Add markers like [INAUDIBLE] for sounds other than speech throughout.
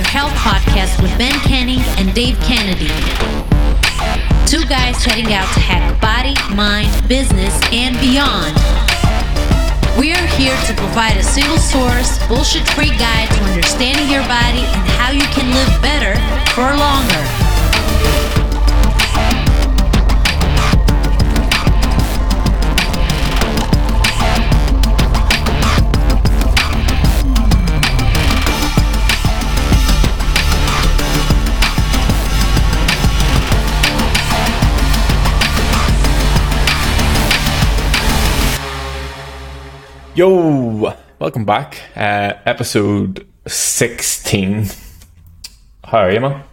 Health podcast with Ben Canning and Dave Kennedy. Two guys heading out to hack body, mind, business, and beyond. We are here to provide a single source, bullshit free guide to understanding your body and how you can live better for longer. Yo, welcome back. Uh, episode 16. How are you, man?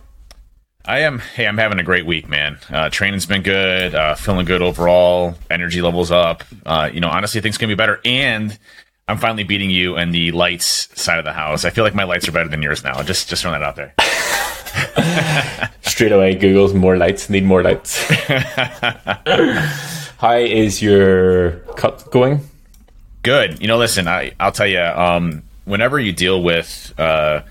I am. Hey, I'm having a great week, man. Uh, training's been good. Uh, feeling good overall. Energy levels up. Uh, you know, honestly, things can be better. And I'm finally beating you in the lights side of the house. I feel like my lights are better than yours now. Just, just throwing that out there. [LAUGHS] [LAUGHS] Straight away, Google's more lights, need more lights. [LAUGHS] How is your cut going? Good. You know, listen, I, I'll tell you. Um, whenever you deal with uh,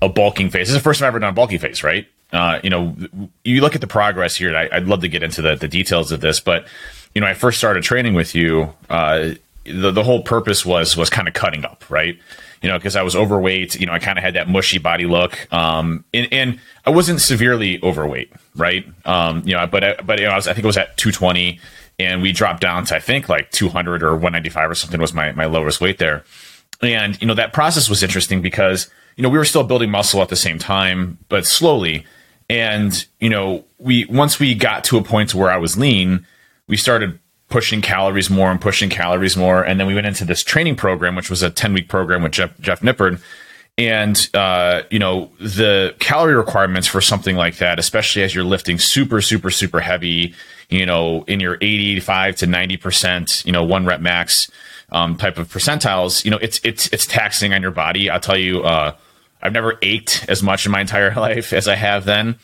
a bulking phase, this is the first time I've ever done a bulking phase, right? Uh, you know, you look at the progress here. I, would love to get into the, the details of this, but you know, I first started training with you. Uh, the the whole purpose was was kind of cutting up, right? You know, because I was overweight. You know, I kind of had that mushy body look, um, and, and I wasn't severely overweight, right? Um, you know, but but you know, I, was, I think it was at 220 and we dropped down to I think like 200 or 195 or something was my my lowest weight there. And you know that process was interesting because you know we were still building muscle at the same time, but slowly. And you know we once we got to a point where I was lean, we started pushing calories more and pushing calories more, and then we went into this training program, which was a 10 week program with Jeff Jeff Nippard. And uh, you know the calorie requirements for something like that, especially as you're lifting super super super heavy you know, in your 85 to 90%, you know, one rep max um, type of percentiles, you know, it's, it's, it's taxing on your body. I'll tell you, uh, I've never ached as much in my entire [LAUGHS] life as I have then.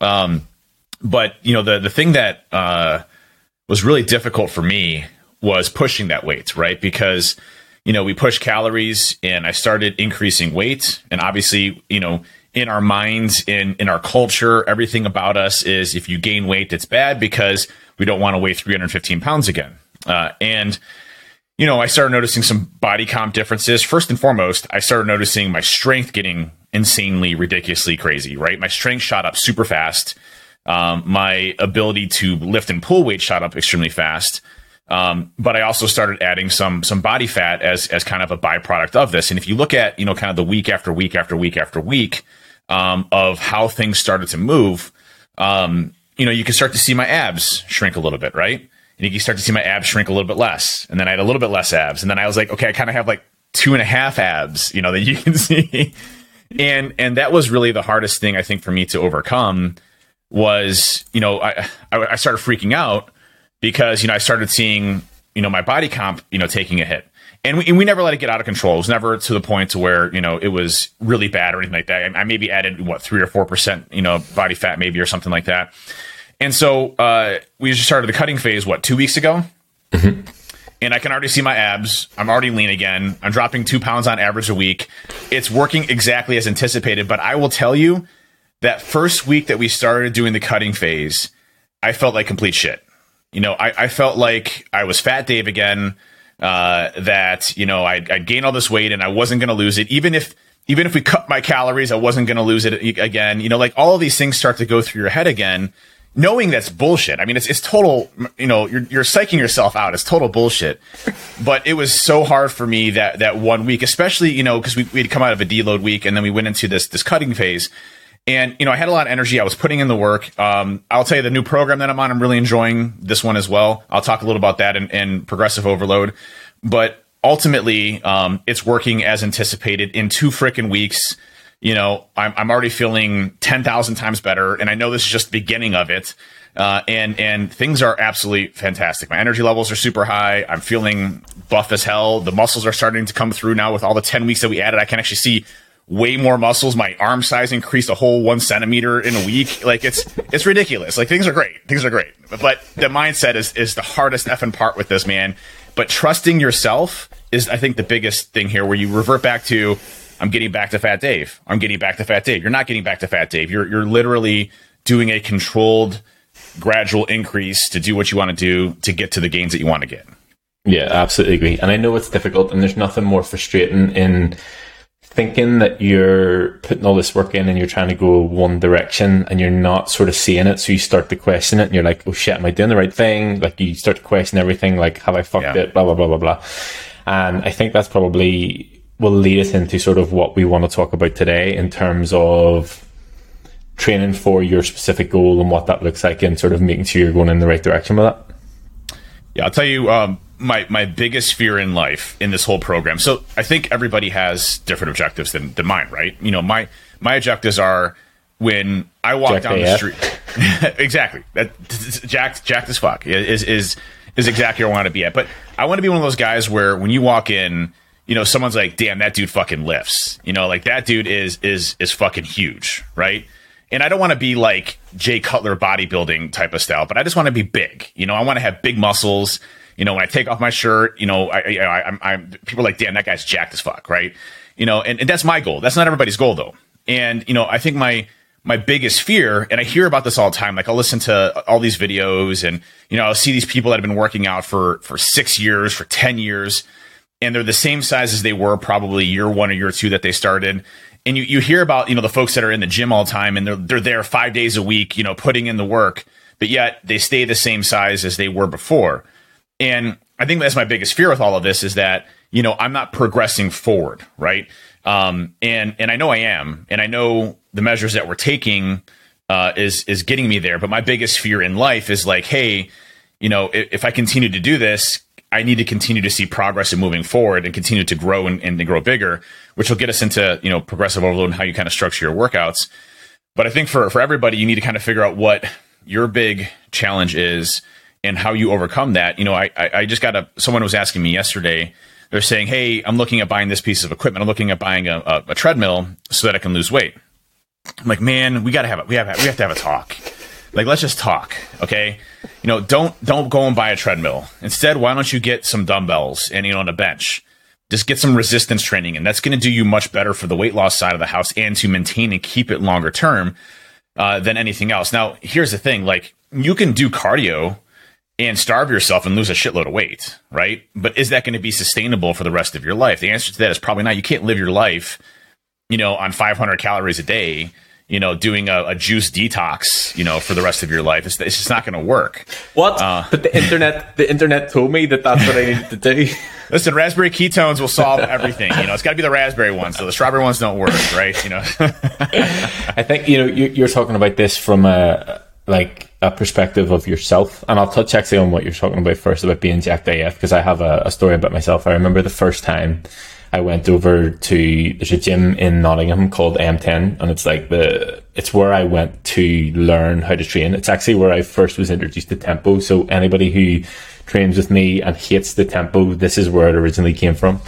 Um, but you know, the, the thing that, uh, was really difficult for me was pushing that weight, right? Because, you know, we push calories and I started increasing weight and obviously, you know, in our minds, in in our culture, everything about us is if you gain weight, it's bad because we don't want to weigh 315 pounds again. Uh, and you know, I started noticing some body comp differences. First and foremost, I started noticing my strength getting insanely, ridiculously crazy. Right, my strength shot up super fast. Um, my ability to lift and pull weight shot up extremely fast. Um, but I also started adding some some body fat as as kind of a byproduct of this. And if you look at you know kind of the week after week after week after week, um, of how things started to move, um, you know, you can start to see my abs shrink a little bit, right? And you can start to see my abs shrink a little bit less. And then I had a little bit less abs. And then I was like, okay, I kind of have like two and a half abs, you know, that you can [LAUGHS] see. and and that was really the hardest thing I think for me to overcome was, you know, I I started freaking out because, you know, I started seeing, you know, my body comp, you know, taking a hit and we, and we never let it get out of control. It was never to the point to where you know it was really bad or anything like that. I, I maybe added what three or four percent, you know, body fat maybe or something like that. And so uh, we just started the cutting phase what two weeks ago, mm-hmm. and I can already see my abs. I'm already lean again. I'm dropping two pounds on average a week. It's working exactly as anticipated. But I will tell you that first week that we started doing the cutting phase, I felt like complete shit. You know, I, I felt like I was fat Dave again uh, that you know I'd, I'd gain all this weight and I wasn't going to lose it, even if even if we cut my calories, I wasn't going to lose it again. You know, like all of these things start to go through your head again, knowing that's bullshit. I mean, it's, it's total, you know, you're, you're psyching yourself out. It's total bullshit. But it was so hard for me that, that one week, especially, you know, cause we, we'd come out of a deload week and then we went into this, this cutting phase. And, you know, I had a lot of energy. I was putting in the work. Um, I'll tell you the new program that I'm on, I'm really enjoying this one as well. I'll talk a little about that in, in progressive overload. But ultimately, um, it's working as anticipated in two freaking weeks. You know, I'm, I'm already feeling 10,000 times better. And I know this is just the beginning of it. Uh, and and things are absolutely fantastic. My energy levels are super high. I'm feeling buff as hell. The muscles are starting to come through now with all the 10 weeks that we added. I can actually see way more muscles. My arm size increased a whole one centimeter in a week. Like it's [LAUGHS] it's ridiculous. Like things are great. Things are great. But the mindset is is the hardest effing part with this man. But trusting yourself is, I think, the biggest thing here. Where you revert back to, I'm getting back to Fat Dave. I'm getting back to Fat Dave. You're not getting back to Fat Dave. You're you're literally doing a controlled, gradual increase to do what you want to do to get to the gains that you want to get. Yeah, absolutely agree. And I know it's difficult, and there's nothing more frustrating in thinking that you're putting all this work in and you're trying to go one direction and you're not sort of seeing it. So you start to question it and you're like, oh shit, am I doing the right thing? Like you start to question everything, like, have I fucked yeah. it? Blah, blah, blah, blah, blah. And I think that's probably will lead us into sort of what we want to talk about today in terms of training for your specific goal and what that looks like and sort of making sure you're going in the right direction with that. Yeah, I'll tell you, um, my my biggest fear in life in this whole program. So I think everybody has different objectives than, than mine, right? You know, my my objectives are when I walk Jack down the street. [LAUGHS] exactly. That Jack Jack as fuck is is is exactly where I want to be at. But I want to be one of those guys where when you walk in, you know, someone's like, "Damn, that dude fucking lifts." You know, like that dude is is is fucking huge, right? And I don't want to be like Jay Cutler bodybuilding type of style, but I just want to be big. You know, I want to have big muscles. You know, when I take off my shirt, you know, I, I, I'm, I'm, people are like, damn, that guy's jacked as fuck, right? You know, and, and that's my goal. That's not everybody's goal though. And, you know, I think my, my biggest fear, and I hear about this all the time. Like I'll listen to all these videos and, you know, I'll see these people that have been working out for, for six years, for 10 years, and they're the same size as they were probably year one or year two that they started. And you, you hear about, you know, the folks that are in the gym all the time and they're, they're there five days a week, you know, putting in the work, but yet they stay the same size as they were before. And I think that's my biggest fear with all of this is that, you know, I'm not progressing forward, right? Um, and and I know I am, and I know the measures that we're taking uh, is is getting me there. But my biggest fear in life is like, hey, you know, if, if, I continue to do this, I need to continue to see progress and moving forward, and continue to grow and, and grow bigger, which will get us into you know progressive overload and how you kind of structure your workouts. But I think for for everybody, you need to kind of figure out what your big challenge is and how you overcome that. You know, I, I just got a, someone was asking me yesterday, they're saying, Hey, I'm looking at buying this piece of equipment. I'm looking at buying a, a, a treadmill so that I can lose weight. I'm like, man, we gotta have it. We have, we have to have a talk. Like, let's just talk. Okay. You know, don't, don't go and buy a treadmill. Instead, why don't you get some dumbbells and, you know, on a bench? Just get some resistance training and that's going to do you much better for the weight loss side of the house and to maintain and keep it longer term, uh, than anything else. Now, here's the thing. Like, you can do cardio and starve yourself and lose a shitload of weight, right? But is that going to be sustainable for the rest of your life? The answer to that is probably not. You can't live your life, you know, on 500 calories a day, you know, doing a, a juice detox, you know, for the rest of your life. It's, it's just not going to work. What? Uh, but the internet, the internet told me that that's what I needed to do. [LAUGHS] Listen, raspberry ketones will solve everything. You know, it's got to be the raspberry ones. So the strawberry ones don't work, right? You know. [LAUGHS] I think you know you're talking about this from a like a perspective of yourself. And I'll touch actually on what you're talking about first about being jacked AF because I have a, a, story about myself. I remember the first time I went over to there's a gym in Nottingham called M10, and it's like the it's where I went to learn how to train. It's actually where I first was introduced to tempo. So anybody who trains with me and hates the tempo, this is where it originally came from.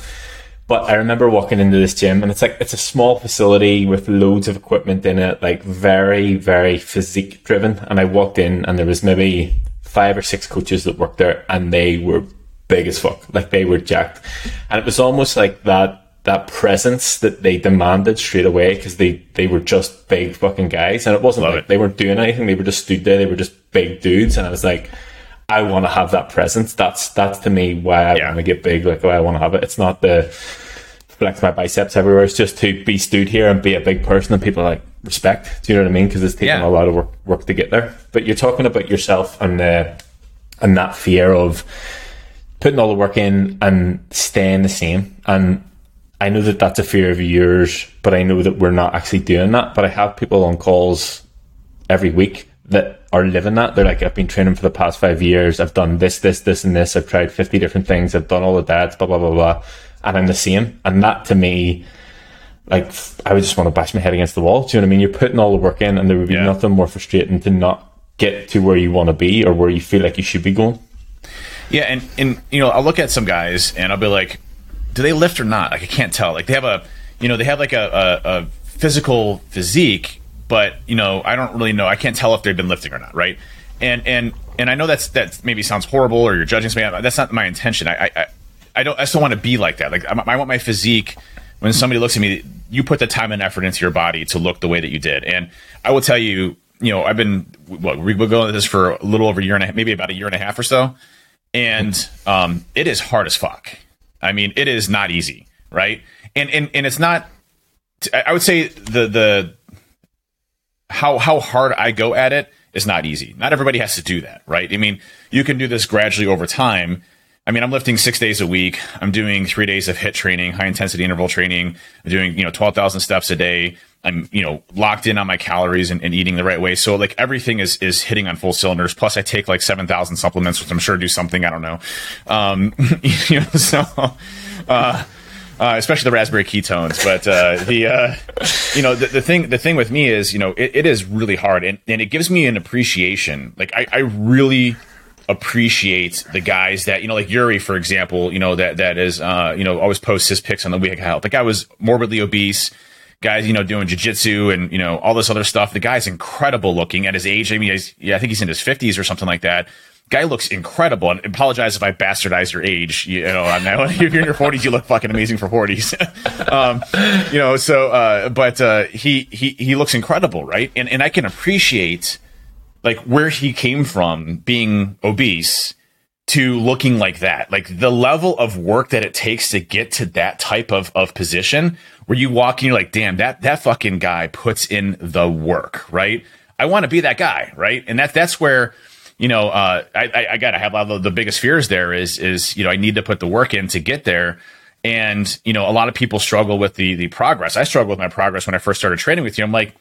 But I remember walking into this gym and it's like, it's a small facility with loads of equipment in it, like very, very physique driven. And I walked in and there was maybe five or six coaches that worked there and they were big as fuck. Like they were jacked. And it was almost like that, that presence that they demanded straight away because they, they were just big fucking guys. And it wasn't Love like it. they weren't doing anything. They were just stood there. They were just big dudes. And I was like, I want to have that presence. That's that's to me why I yeah. want to get big, like why I want to have it. It's not the flex my biceps everywhere. It's just to be stood here and be a big person and people like respect. Do you know what I mean? Because it's taken yeah. a lot of work, work to get there. But you're talking about yourself and uh, and that fear of putting all the work in and staying the same. And I know that that's a fear of yours, but I know that we're not actually doing that. But I have people on calls every week that are living that. They're like, I've been training for the past five years. I've done this, this, this, and this. I've tried 50 different things. I've done all the dads, blah, blah, blah, blah. And I'm the same. And that to me, like, I would just want to bash my head against the wall. Do you know what I mean? You're putting all the work in, and there would be yeah. nothing more frustrating to not get to where you want to be or where you feel like you should be going. Yeah. And, and, you know, I'll look at some guys and I'll be like, do they lift or not? Like, I can't tell. Like, they have a, you know, they have like a, a, a physical physique but you know, I don't really know. I can't tell if they've been lifting or not, right? And and and I know that's that maybe sounds horrible or you're judging me. That's not my intention. I I, I don't I still want to be like that. Like I, I want my physique. When somebody looks at me, you put the time and effort into your body to look the way that you did. And I will tell you, you know, I've been what we've been going this for a little over a year and a half, maybe about a year and a half or so, and um, it is hard as fuck. I mean, it is not easy, right? And and and it's not. I would say the the how how hard I go at it is not easy. Not everybody has to do that, right? I mean, you can do this gradually over time. I mean, I'm lifting six days a week. I'm doing three days of HIT training, high intensity interval training. I'm doing, you know, 12,000 steps a day. I'm, you know, locked in on my calories and, and, eating the right way. So like everything is, is hitting on full cylinders. Plus I take like 7,000 supplements, which I'm sure do something. I don't know. Um, [LAUGHS] you know, so, uh, uh, especially the raspberry ketones. But uh, the uh, you know the, the thing the thing with me is you know it, it is really hard, and, and it gives me an appreciation. Like I, I really appreciate the guys that you know like Yuri for example you know that that is uh you know always posts his pics on the week health the guy was morbidly obese guys you know doing jiu-jitsu and you know all this other stuff the guy's incredible looking at his age i mean yeah i think he's in his 50s or something like that guy looks incredible. And apologize if I bastardize your age. You, know, I'm now if [LAUGHS] you're in your 40s, you look fucking amazing for 40s. [LAUGHS] um, you know, so, uh, but uh, he he he looks incredible, right? And and I can appreciate like where he came from, being obese to looking like that. Like the level of work that it takes to get to that type of, of position where you walk and you're like, damn, that, that fucking guy puts in the work, right? I want to be that guy, right? And that, that's where, you know, uh, I, I, I got to have a lot of the biggest fears there is, is, you know, I need to put the work in to get there. And, you know, a lot of people struggle with the, the progress. I struggled with my progress when I first started training with you. I'm like,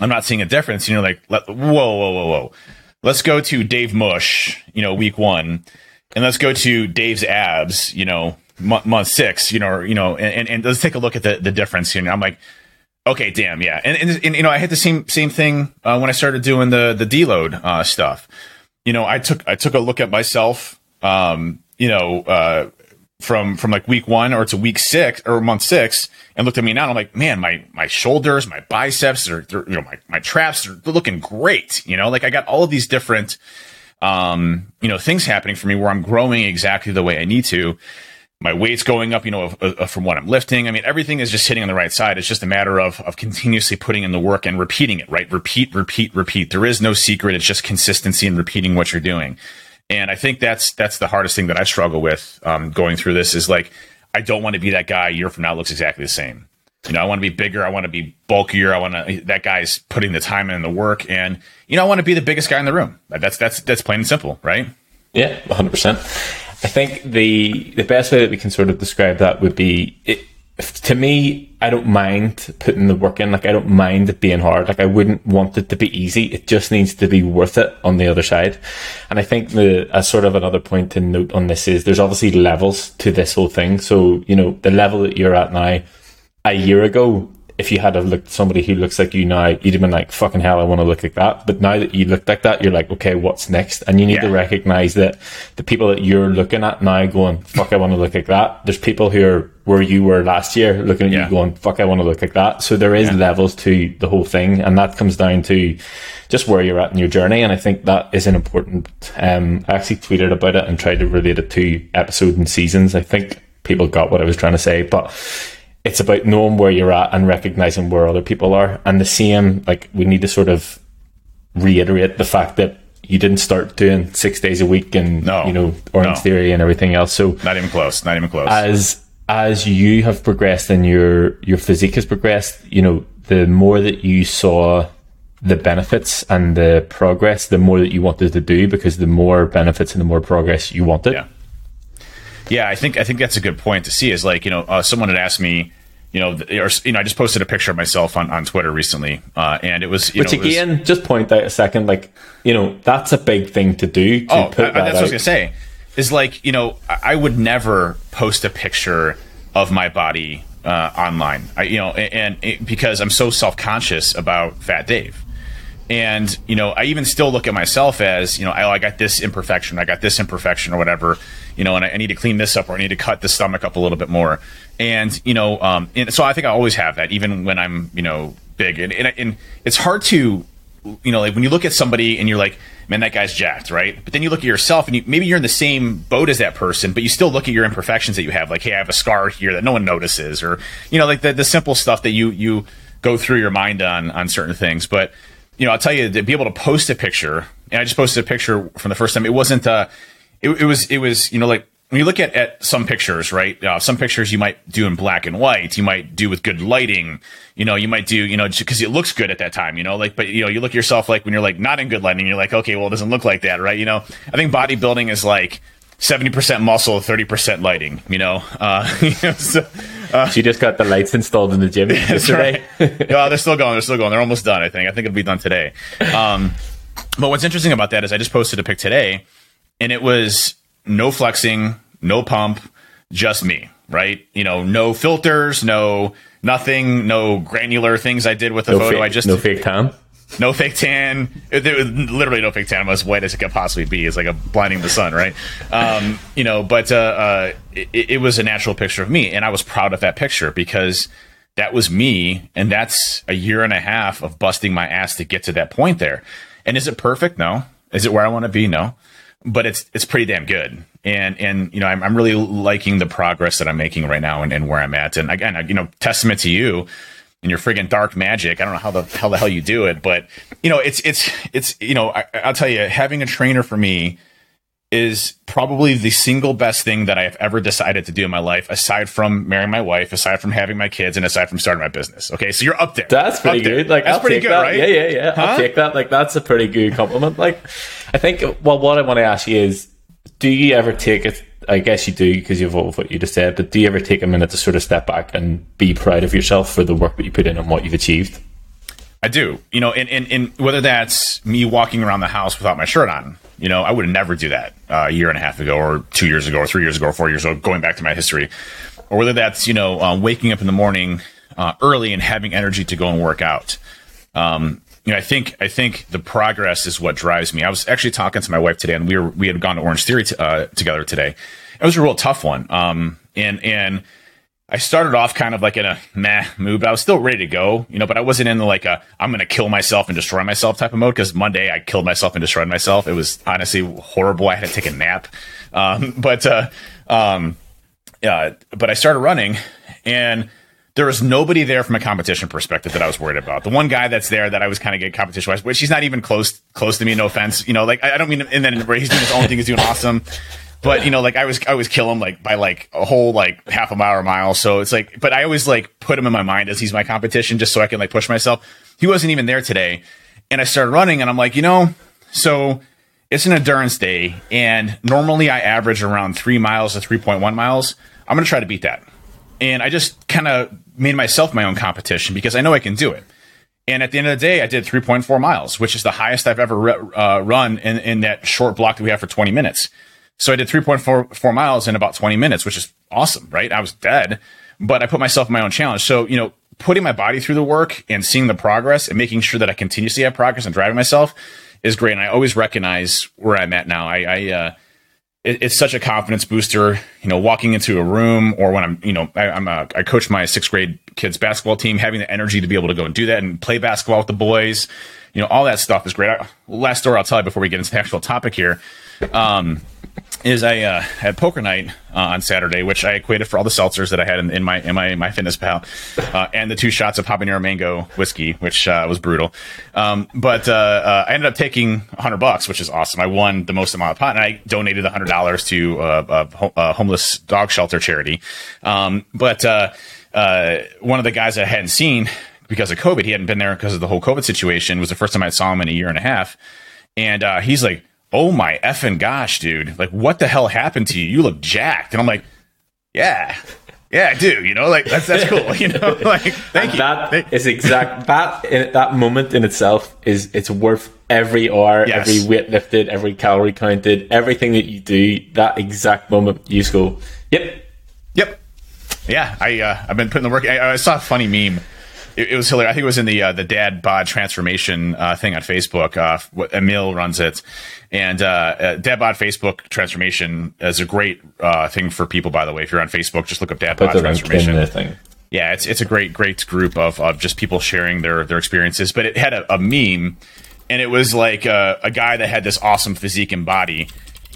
I'm not seeing a difference. You know, like, let, whoa, whoa, whoa, whoa. Let's go to Dave Mush, you know, week one, and let's go to Dave's abs, you know, month, month six, you know, or, you know, and, and, let's take a look at the, the difference. Know, I'm like, Okay, damn, yeah, and, and, and you know I had the same same thing uh, when I started doing the the deload uh, stuff. You know, I took I took a look at myself. Um, you know, uh, from from like week one or to week six or month six, and looked at me now. And I'm like, man, my my shoulders, my biceps, are you know my my traps are looking great. You know, like I got all of these different um, you know things happening for me where I'm growing exactly the way I need to my weight's going up, you know, from what I'm lifting. I mean, everything is just hitting on the right side. It's just a matter of, of continuously putting in the work and repeating it, right? Repeat, repeat, repeat. There is no secret. It's just consistency and repeating what you're doing. And I think that's, that's the hardest thing that I struggle with, um, going through this is like, I don't want to be that guy a year from now looks exactly the same. You know, I want to be bigger. I want to be bulkier. I want to, that guy's putting the time in the work. And, you know, I want to be the biggest guy in the room. That's, that's, that's plain and simple, right? Yeah, 100%. I think the the best way that we can sort of describe that would be it, to me. I don't mind putting the work in. Like I don't mind it being hard. Like I wouldn't want it to be easy. It just needs to be worth it on the other side. And I think the sort of another point to note on this is there's obviously levels to this whole thing. So you know the level that you're at now, a year ago if you had a looked somebody who looks like you now, you'd have been like, fucking hell, I want to look like that. But now that you look like that, you're like, okay, what's next? And you need yeah. to recognize that the people that you're looking at now going, fuck, I want to look like that. There's people who are where you were last year looking at yeah. you going, fuck, I want to look like that. So there is yeah. levels to the whole thing. And that comes down to just where you're at in your journey. And I think that is an important, um, I actually tweeted about it and tried to relate it to episodes and seasons. I think people got what I was trying to say, but it's about knowing where you're at and recognizing where other people are. And the same, like, we need to sort of reiterate the fact that you didn't start doing six days a week and, no, you know, Orange no. Theory and everything else. So, not even close, not even close. As, as you have progressed and your, your physique has progressed, you know, the more that you saw the benefits and the progress, the more that you wanted to do because the more benefits and the more progress you wanted. Yeah. Yeah, I think I think that's a good point to see. Is like you know, uh, someone had asked me, you know, or, you know, I just posted a picture of myself on, on Twitter recently, uh, and it was, which know, again, was, just point out a second, like you know, that's a big thing to do. To oh, put that that's what I was gonna say. Is like you know, I would never post a picture of my body uh, online. I, you know, and, and it, because I'm so self conscious about Fat Dave. And you know, I even still look at myself as you know, I, I got this imperfection, I got this imperfection, or whatever. You know, and I, I, need to clean this up, or I need to cut the stomach up a little bit more. And you know, um, and so I think I always have that, even when I'm you know big. And, and, and it's hard to, you know, like when you look at somebody and you're like, man, that guy's jacked, right? But then you look at yourself and you, maybe you're in the same boat as that person, but you still look at your imperfections that you have. Like, hey, I have a scar here that no one notices, or you know, like the, the simple stuff that you you go through your mind on on certain things. But you know, I'll tell you to be able to post a picture, and I just posted a picture from the first time. It wasn't uh, it, it was it was you know like when you look at, at some pictures, right? Uh, some pictures you might do in black and white. You might do with good lighting. You know, you might do, you know, because it looks good at that time, you know, like, but, you know, you look at yourself like when you're like not in good lighting, you're like, okay, well, it doesn't look like that, right? You know, I think bodybuilding is like 70% muscle, 30% lighting, you know? Uh, [LAUGHS] so, uh, she just got the lights installed in the gym [LAUGHS] yesterday. Right. [LAUGHS] well, they're still going. They're still going. They're almost done, I think. I think it'll be done today. Um, but what's interesting about that is I just posted a pic today and it was no flexing, no pump, just me, right? You know, no filters, no nothing, no granular things I did with the no photo. Fake, I just no fake tan. No fake tan. There was literally no fake tan. I'm as white as it could possibly be. It's like a blinding the sun, right? Um, you know, but uh, uh, it, it was a natural picture of me, and I was proud of that picture because that was me, and that's a year and a half of busting my ass to get to that point there. And is it perfect? No. Is it where I want to be? No. But it's it's pretty damn good and and you know I'm, I'm really liking the progress that I'm making right now and, and where I'm at. And again, you know, testament to you and your friggin' dark magic. I don't know how the hell the hell you do it, but you know, it's it's it's you know, I, I'll tell you, having a trainer for me is probably the single best thing that I have ever decided to do in my life, aside from marrying my wife, aside from having my kids, and aside from starting my business. Okay, so you're up there. That's pretty up good. There. Like that's I'll pretty good, that. right? Yeah, yeah, yeah. Huh? I'll take that. Like that's a pretty good compliment. Like I think. Well, what I want to ask you is, do you ever take it? I guess you do because you've all what you just said. But do you ever take a minute to sort of step back and be proud of yourself for the work that you put in and what you've achieved? I do. You know, and, and, whether that's me walking around the house without my shirt on, you know, I would never do that uh, a year and a half ago, or two years ago, or three years ago, or four years ago, going back to my history, or whether that's you know uh, waking up in the morning uh, early and having energy to go and work out. Um, you know, I think I think the progress is what drives me. I was actually talking to my wife today, and we were we had gone to Orange Theory t- uh, together today. It was a real tough one, um, and and I started off kind of like in a meh mood, but I was still ready to go, you know, but I wasn't in the like a I'm going to kill myself and destroy myself type of mode because Monday I killed myself and destroyed myself. It was honestly horrible. I had to take a nap. Um, [LAUGHS] but, uh, um, yeah, but I started running and there was nobody there from a competition perspective that I was worried about. The one guy that's there that I was kind of getting competition wise, but she's not even close, close to me. No offense. You know, like I, I don't mean, and then he's doing his own thing. He's doing awesome but you know, like I was, I was kill him like by like a whole like half a mile or mile. So it's like, but I always like put him in my mind as he's my competition just so I can like push myself. He wasn't even there today, and I started running, and I'm like, you know, so it's an endurance day, and normally I average around three miles to three point one miles. I'm gonna try to beat that, and I just kind of made myself my own competition because I know I can do it. And at the end of the day, I did 3.4 miles, which is the highest I've ever uh, run in, in that short block that we have for 20 minutes. So I did 3.44 miles in about 20 minutes, which is awesome, right? I was dead, but I put myself in my own challenge. So, you know, putting my body through the work and seeing the progress and making sure that I continuously have progress and driving myself is great. And I always recognize where I'm at now. I, I uh, it, it's such a confidence booster, you know, walking into a room or when I'm, you know, I, I'm a, I coach my sixth grade kids basketball team, having the energy to be able to go and do that and play basketball with the boys, you know, all that stuff is great. I, last story I'll tell you before we get into the actual topic here. Um, is I uh, had poker night uh, on Saturday, which I equated for all the seltzers that I had in, in my in my MyFitnessPal, uh, and the two shots of habanero mango whiskey, which uh, was brutal. Um, but uh, uh, I ended up taking hundred bucks, which is awesome. I won the most amount of pot, and I donated the hundred dollars to a, a, homeless dog shelter charity. Um, but one of the guys I hadn't seen because of COVID, he hadn't been there because of the whole COVID situation. It was the first time I saw him in a year and a half, and he's like oh my effing gosh, dude, like what the hell happened to you? You look jacked. And I'm like, yeah, yeah, I do. You know, like that's that's cool. [LAUGHS] You know, [LAUGHS] like thank you. That thank- is exact. That in, that moment in itself is it's worth every hour, Yes. every weight lifted, every calorie counted, everything that you do. That exact moment, you just go, yep. Yep. Yeah, I uh, I've been putting the work. I, I saw a funny meme. It, it was hilarious. I think it was in the uh, the dad bod transformation uh, thing on Facebook. Uh, Emil runs it, and uh, uh, dad bod Facebook transformation is a great uh, thing for people. By the way, if you're on Facebook, just look up dad bod the link in transformation. thing. yeah, it's it's a great great group of, of just people sharing their their experiences. But it had a, a meme, and it was like a, a guy that had this awesome physique and body,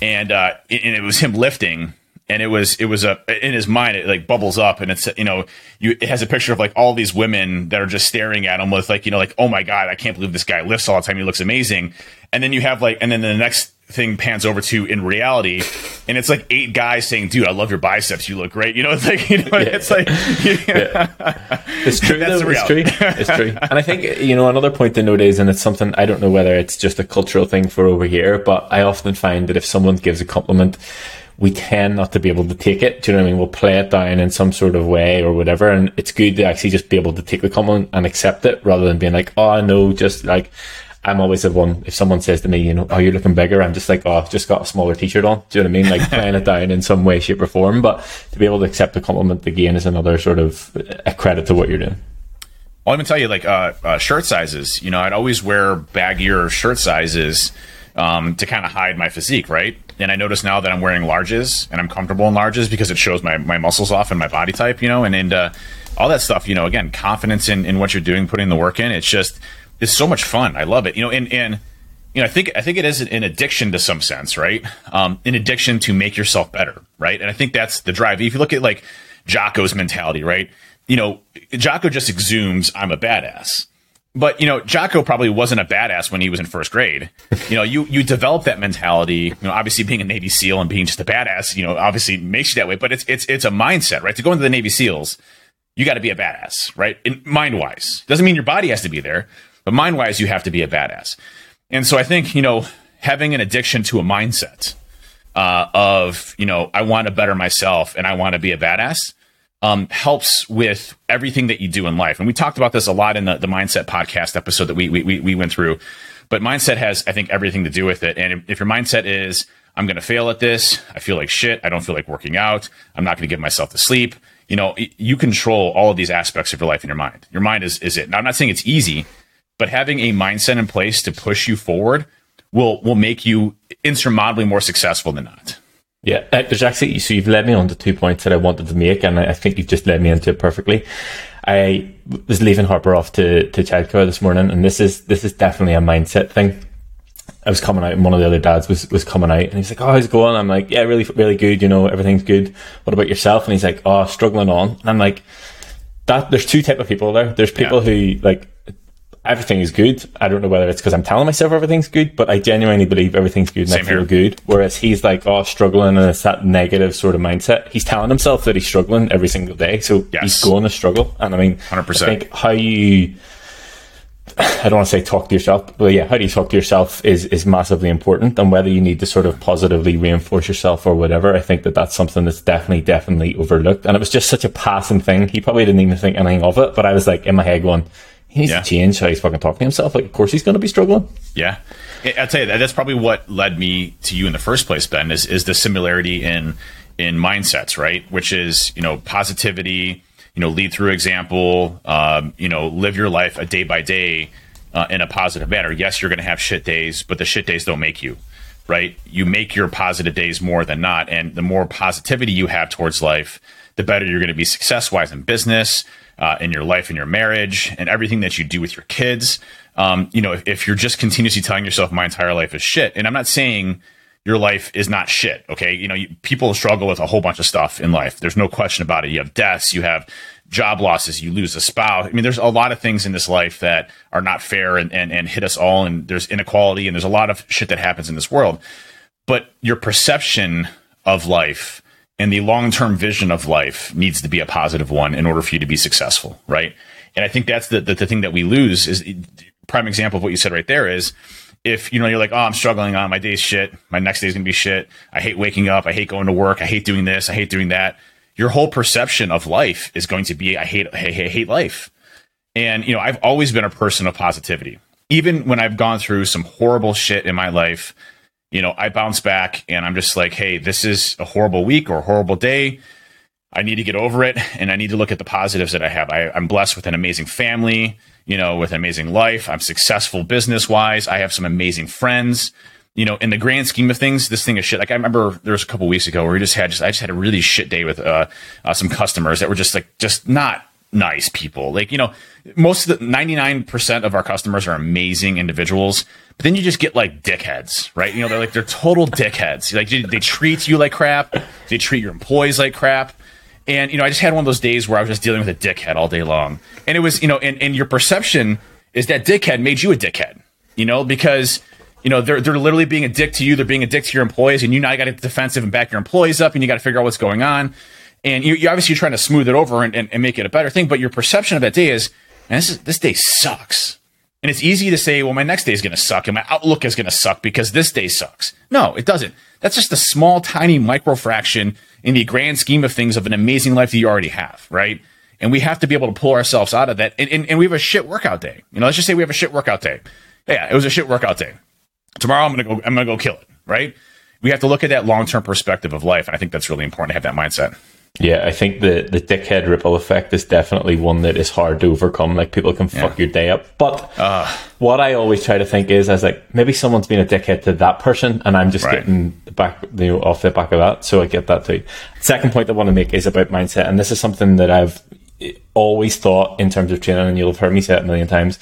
and uh, and it was him lifting, and it was it was a in his mind it like bubbles up, and it's you know you it has a picture of like all these women that are just staring at him with like you know like oh my god I can't believe this guy lifts all the time he looks amazing, and then you have like and then the next thing pans over to in reality, and it's like eight guys saying, "Dude, I love your biceps. You look great." You know, [LAUGHS] it's like you know, yeah. it's like yeah. it's true. Though, it's true. It's true. And I think you know another point to note is, and it's something I don't know whether it's just a cultural thing for over here, but I often find that if someone gives a compliment. We tend not to be able to take it. Do you know what I mean? We'll play it down in some sort of way or whatever. And it's good to actually just be able to take the compliment and accept it rather than being like, oh, no, just like, I'm always the one, if someone says to me, you know, oh, you're looking bigger, I'm just like, oh, I've just got a smaller t shirt on. Do you know what I mean? Like [LAUGHS] playing it down in some way, shape, or form. But to be able to accept the compliment again is another sort of a credit to what you're doing. Well, let me tell you, like uh, uh, shirt sizes, you know, I'd always wear baggier shirt sizes um, to kind of hide my physique, right? And I notice now that I'm wearing larges and I'm comfortable in larges because it shows my, my muscles off and my body type, you know, and, and uh, all that stuff, you know, again, confidence in, in what you're doing, putting the work in. It's just, it's so much fun. I love it. You know, and and you know, I think I think it is an addiction to some sense, right? Um, an addiction to make yourself better, right? And I think that's the drive. If you look at like Jocko's mentality, right? You know, Jocko just exudes, "I'm a badass." But you know, Jocko probably wasn't a badass when he was in first grade. You know, you you develop that mentality. You know, obviously being a Navy SEAL and being just a badass, you know, obviously makes you that way. But it's it's it's a mindset, right? To go into the Navy SEALs, you got to be a badass, right? mind wise, doesn't mean your body has to be there, but mind wise, you have to be a badass. And so I think, you know, having an addiction to a mindset uh, of, you know, I want to better myself and I want to be a badass um, helps with everything that you do in life. And we talked about this a lot in the, the mindset podcast episode that we, we, we went through. But mindset has, I think, everything to do with it. And if, your mindset is, I'm going to fail at this, I feel like shit, I don't feel like working out, I'm not going to give myself the sleep, you know, you control all of these aspects of your life in your mind. Your mind is, is it. Now, I'm not saying it's easy but having a mindset in place to push you forward will will make you insurmountably more successful than not. Yeah, uh, there's actually so you've led me on to two points that I wanted to make, and I think you've just led me into it perfectly. I was leaving Harper off to to childcare this morning, and this is this is definitely a mindset thing. I was coming out, and one of the other dads was was coming out, and he's like, "Oh, how's it going?" I'm like, "Yeah, really, really good. You know, everything's good. What about yourself?" And he's like, "Oh, struggling on." And I'm like, "That there's two type of people there. There's people yeah. who like everything is good. I don't know whether it's because I'm telling myself everything's good, but I genuinely believe everything's good and Same I feel here. good. Whereas he's like, oh, struggling and it's that negative sort of mindset. He's telling himself that he's struggling every single day. So yes. he's going to struggle. And I mean, 100%. I think how you, [SIGHS] I don't want to say talk to yourself, but yeah, how do you talk to yourself is, is massively important. And whether you need to sort of positively reinforce yourself or whatever, I think that that's something that's definitely, definitely overlooked. And it was just such a passing thing. He probably didn't even think anything of it, but I was like in my head going, he needs yeah. to change how he's fucking talking to himself. Like, of course he's going to be struggling. Yeah, I'll tell you that that's probably what led me to you in the first place, Ben. Is is the similarity in in mindsets, right? Which is you know positivity, you know lead through example, um, you know live your life a day by day uh, in a positive manner. Yes, you're going to have shit days, but the shit days don't make you. Right? You make your positive days more than not, and the more positivity you have towards life, the better you're going to be success wise in business, uh, in your life, in your marriage, and everything that you do with your kids. Um, you know, if, if, you're just continuously telling yourself my entire life is shit, and I'm not saying your life is not shit. Okay, you know, you, people struggle with a whole bunch of stuff in life. There's no question about it. You have deaths, you have job losses, you lose a spouse. I mean, there's a lot of things in this life that are not fair and, and, and hit us all. And there's inequality and there's a lot of shit that happens in this world. But your perception of life and the long term vision of life needs to be a positive one in order for you to be successful, right? And I think that's the, the, the thing that we lose is prime example of what you said right there is if you know you're like, oh, I'm struggling on my day's shit, my next day's gonna be shit. I hate waking up, I hate going to work, I hate doing this, I hate doing that. Your whole perception of life is going to be, I hate, I hate, I hate life. And you know, I've always been a person of positivity. Even when I've gone through some horrible shit in my life, you know, I bounce back and I'm just like, hey, this is a horrible week or a horrible day. I need to get over it and I need to look at the positives that I have. I, am blessed with an amazing family, you know, with an amazing life. I'm successful business wise. I have some amazing friends. You know, in the grand scheme of things, this thing is shit. Like I remember there was a couple weeks ago where we just had just I just had a really shit day with uh, uh, some customers that were just like just not nice people. Like, you know, most of the 99% of our customers are amazing individuals, but then you just get like dickheads, right? You know, they're like, they're total dickheads. Like, they, they treat you like crap. They treat your employees like crap. And, you know, I just had one of those days where I was just dealing with a dickhead all day long. And it was, you know, and, and your perception is that dickhead made you a dickhead, you know, because, you know, they're, they're literally being a dick to you. They're being a dick to your employees. And you now got to get defensive and back your employees up and you got to figure out what's going on. And you, you obviously trying to smooth it over and, and, and, make it a better thing. But your perception of that day is, man, this, is, this day sucks. And it's easy to say, well, my next day is going to suck and my outlook is going to suck because this day sucks. No, it doesn't. That's just a small, tiny micro fraction in the grand scheme of things of an amazing life that you already have, right? And we have to be able to pull ourselves out of that. And, and, and we have a shit workout day. You know, let's just say we have a shit workout day. Yeah, it was a shit workout day. Tomorrow I'm gonna go. I'm gonna go kill it. Right? We have to look at that long term perspective of life, and I think that's really important to have that mindset. Yeah, I think the the dickhead ripple effect is definitely one that is hard to overcome. Like people can fuck yeah. your day up, but uh, what I always try to think is, as like maybe someone's been a dickhead to that person, and I'm just right. getting back you know off the back of that. So I get that too. Second point I want to make is about mindset, and this is something that I've always thought in terms of training, and you'll have heard me say it a million times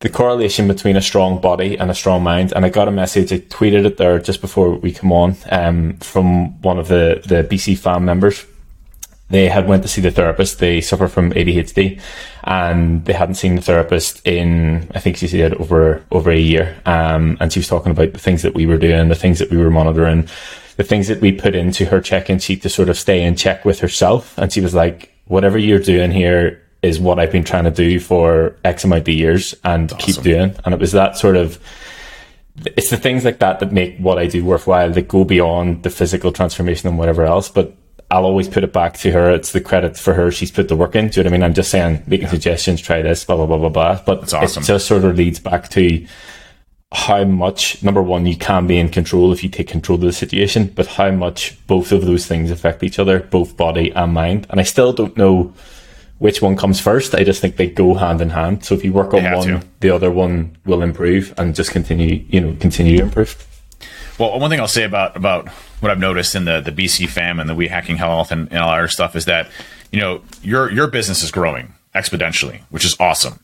the correlation between a strong body and a strong mind. And I got a message, I tweeted it there just before we come on, um, from one of the, the BC fam members. They had went to see the therapist. They suffer from ADHD and they hadn't seen the therapist in, I think she said over, over a year. Um, and she was talking about the things that we were doing, the things that we were monitoring, the things that we put into her check-in sheet to sort of stay in check with herself. And she was like, whatever you're doing here is what I've been trying to do for X amount of years and awesome. keep doing. And it was that sort of, it's the things like that that make what I do worthwhile, that go beyond the physical transformation and whatever else. But I'll always put it back to her. It's the credit for her. She's put the work in. Do you know what I mean? I'm just saying, making yeah. suggestions, try this, blah, blah, blah, blah, blah. But awesome. it just sort of leads back to how much, number one, you can be in control if you take control of the situation, but how much both of those things affect each other, both body and mind. And I still don't know which one comes first. I just think they go hand in hand. So if you work on one, to. the other one will improve and just continue, you know, continue to improve. Well, one thing I'll say about about what I've noticed in the the BC fam and the We Hacking Health and, and all our stuff is that you know your your business is growing exponentially, which is awesome,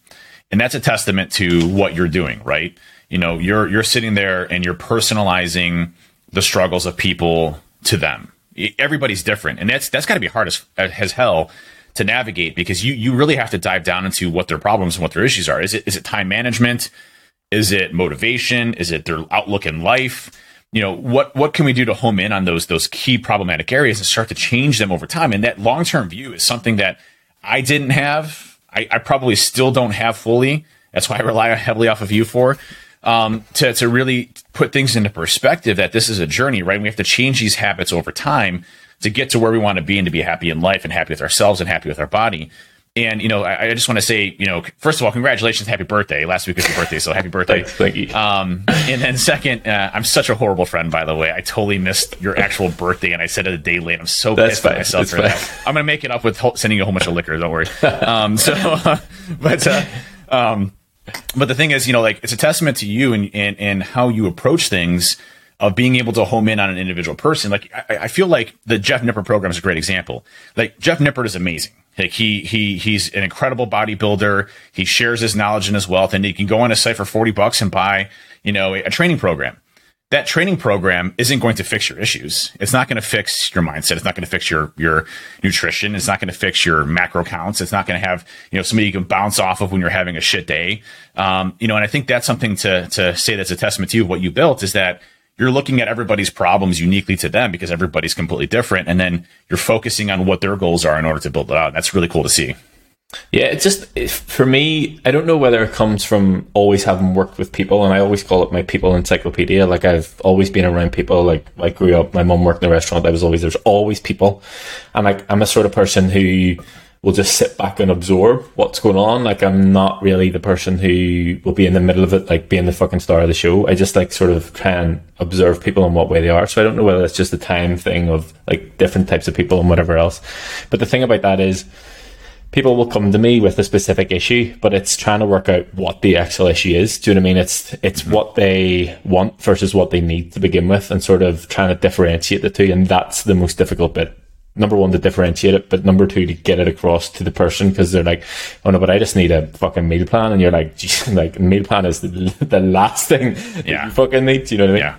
and that's a testament to what you're doing, right? You know, you're you're sitting there and you're personalizing the struggles of people to them. Everybody's different, and that's that's got to be hard as as hell to navigate because you you really have to dive down into what their problems and what their issues are. Is it is it time management? Is it motivation? Is it their outlook in life? You know, what what can we do to home in on those those key problematic areas and start to change them over time? And that long term view is something that I didn't have. I, I, probably still don't have fully. That's why I rely heavily off of you for um, to to really put things into perspective. That this is a journey, right? we have to change these habits over time to get to where we want to be and to be happy in life and happy with ourselves and happy with our body. And you know, I, I, just want to say, you know, first of all, congratulations, happy birthday! Last week was your birthday, so happy birthday! Thank you. Um, and then second, uh, I'm such a horrible friend, by the way. I totally missed your actual birthday, and I said it a day late. I'm so That's pissed fine. at myself That's for fine. that. I'm gonna make it up with sending you a whole bunch of liquor. Don't worry. [LAUGHS] Um, so, uh, [LAUGHS] but uh, um, but the thing is, you know, like it's a testament to you and and and how you approach things of being able to home in on an individual person. Like I, I feel like the Jeff Nippard program is a great example. Like Jeff Nippard is amazing. Like he he he's an incredible bodybuilder. He shares his knowledge and his wealth, and he can go on a site for forty bucks and buy you know a, a training program. That training program isn't going to fix your issues. It's not going to fix your mindset. It's not going to fix your your nutrition. It's not going to fix your macro counts. It's not going to have you know somebody you can bounce off of when you're having a shit day. Um, you know, and I think that's something to to say that's a testament to you of what you built is that you're looking at everybody's problems uniquely to them because everybody's completely different. And then you're focusing on what their goals are in order to build it out. That's really cool to see. Yeah, it's just for me. I don't know whether it comes from always having worked with people, and I always call it my people encyclopedia. Like I've always been around people. Like I grew up, my mom worked in a restaurant. I was always there's always people, and like I'm a sort of person who will just sit back and absorb what's going on. Like I'm not really the person who will be in the middle of it, like being the fucking star of the show. I just like sort of try and observe people and what way they are. So I don't know whether it's just the time thing of like different types of people and whatever else. But the thing about that is people will come to me with a specific issue, but it's trying to work out what the actual issue is. Do you know what I mean? It's it's what they want versus what they need to begin with and sort of trying to differentiate the two. And that's the most difficult bit number one to differentiate it, but number two to get it across to the person because they're like, oh no, but I just need a fucking meal plan, and you're like, geez, [LAUGHS] like meal plan is the, [LAUGHS] the last thing Yeah. you fucking need. You know what I mean? Yeah.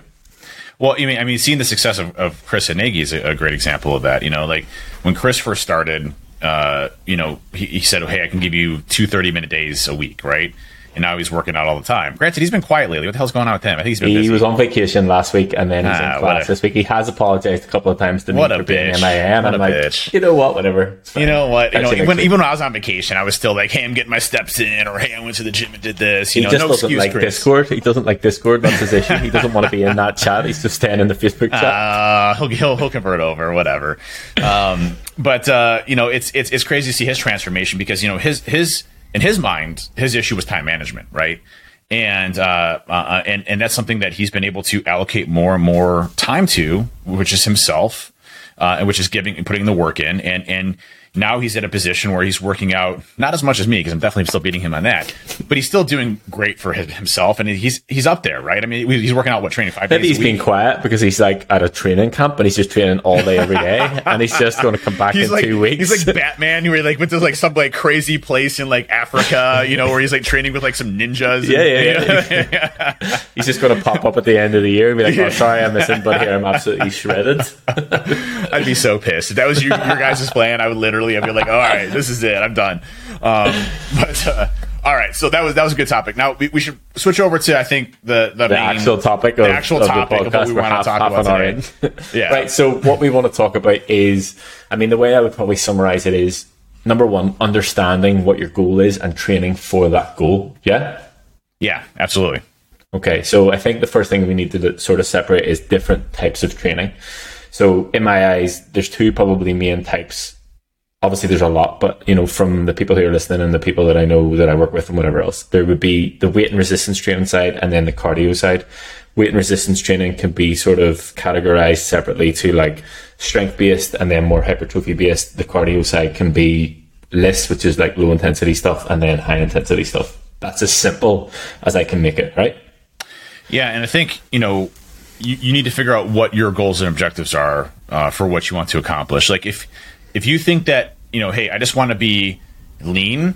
Well, I mean, I mean, seeing the success of, of Chris and Nagy is a, a great example of that. You know, like when Chris first started, uh, you know, he, he said, oh, "Hey, I can give you two 30 minute days a week, right?" And now he's working out all the time. Granted, he's been quiet lately. What the hell's going on with him? I think he's been He busy. was on vacation last week and then he's Ah, in class this week. He has apologized a couple of times to me What a for being bitch. MIA. And What I'm a like, bitch. you know what, whatever. You know what? You know, when, even when I was on vacation, I was still like, "Hey, I'm getting my steps in," or "Hey, I went to the gym and did this." You he know, just no doesn't excuse, like Chris. Discord. He doesn't like Discord. That's his issue. He doesn't want to be in that [LAUGHS] chat. He's just staying in the Facebook chat. Uh, he'll, he'll he'll convert over, whatever. Um, but uh, you know, it's it's it's crazy to see his transformation because you know his his in his mind, his issue was time management, right? And uh, uh, and and that's something that he's been able to allocate more and more time to, which is himself, uh, and which is giving and putting the work in, and and now he's at a position where he's working out not as much as me because I'm definitely still beating him on that, but he's still doing great for himself, and he's he's up there, right? I mean, he's working out what training five Maybe days he's being quiet because he's like at a training camp and he's just training all day every day, [LAUGHS] and he's just going to come back he's in like two weeks. he's like [LAUGHS] Batman, where he like went to like some like crazy place in like Africa, you know, where he's like training with like some ninjas. and- Yeah, yeah, yeah. [LAUGHS] he's just going to pop up at the end of the year and be like, "Oh, sorry, I'm missing, but here I'm absolutely shredded." I'd be so pissed if that was you, your guys' plan. I would literally, I'd be like, all right, this is it, I'm done. Um, [LAUGHS] but uh, all right, so that was that was a good topic. Now we, we should switch over to I think the the, the main, actual topic the of, actual of topic the of what we want to talk half about an hour today. in. [LAUGHS] Yeah. Right. So what we want to talk about is, I mean, the way I would probably summarize it is number one, understanding what your goal is and training for that goal. Yeah. Yeah, absolutely. Okay, so I think the first thing we need to sort of separate is different types of training. So in my eyes, there's two probably main types. Obviously, there's a lot, but you know, from the people who are listening and the people that I know that I work with and whatever else, there would be the weight and resistance training side and then the cardio side. Weight and resistance training can be sort of categorized separately to like strength based and then more hypertrophy based. The cardio side can be less, which is like low intensity stuff, and then high intensity stuff. That's as simple as I can make it, right? Yeah, and I think you know you, you need to figure out what your goals and objectives are uh, for what you want to accomplish. Like if if you think that you know, hey, I just want to be lean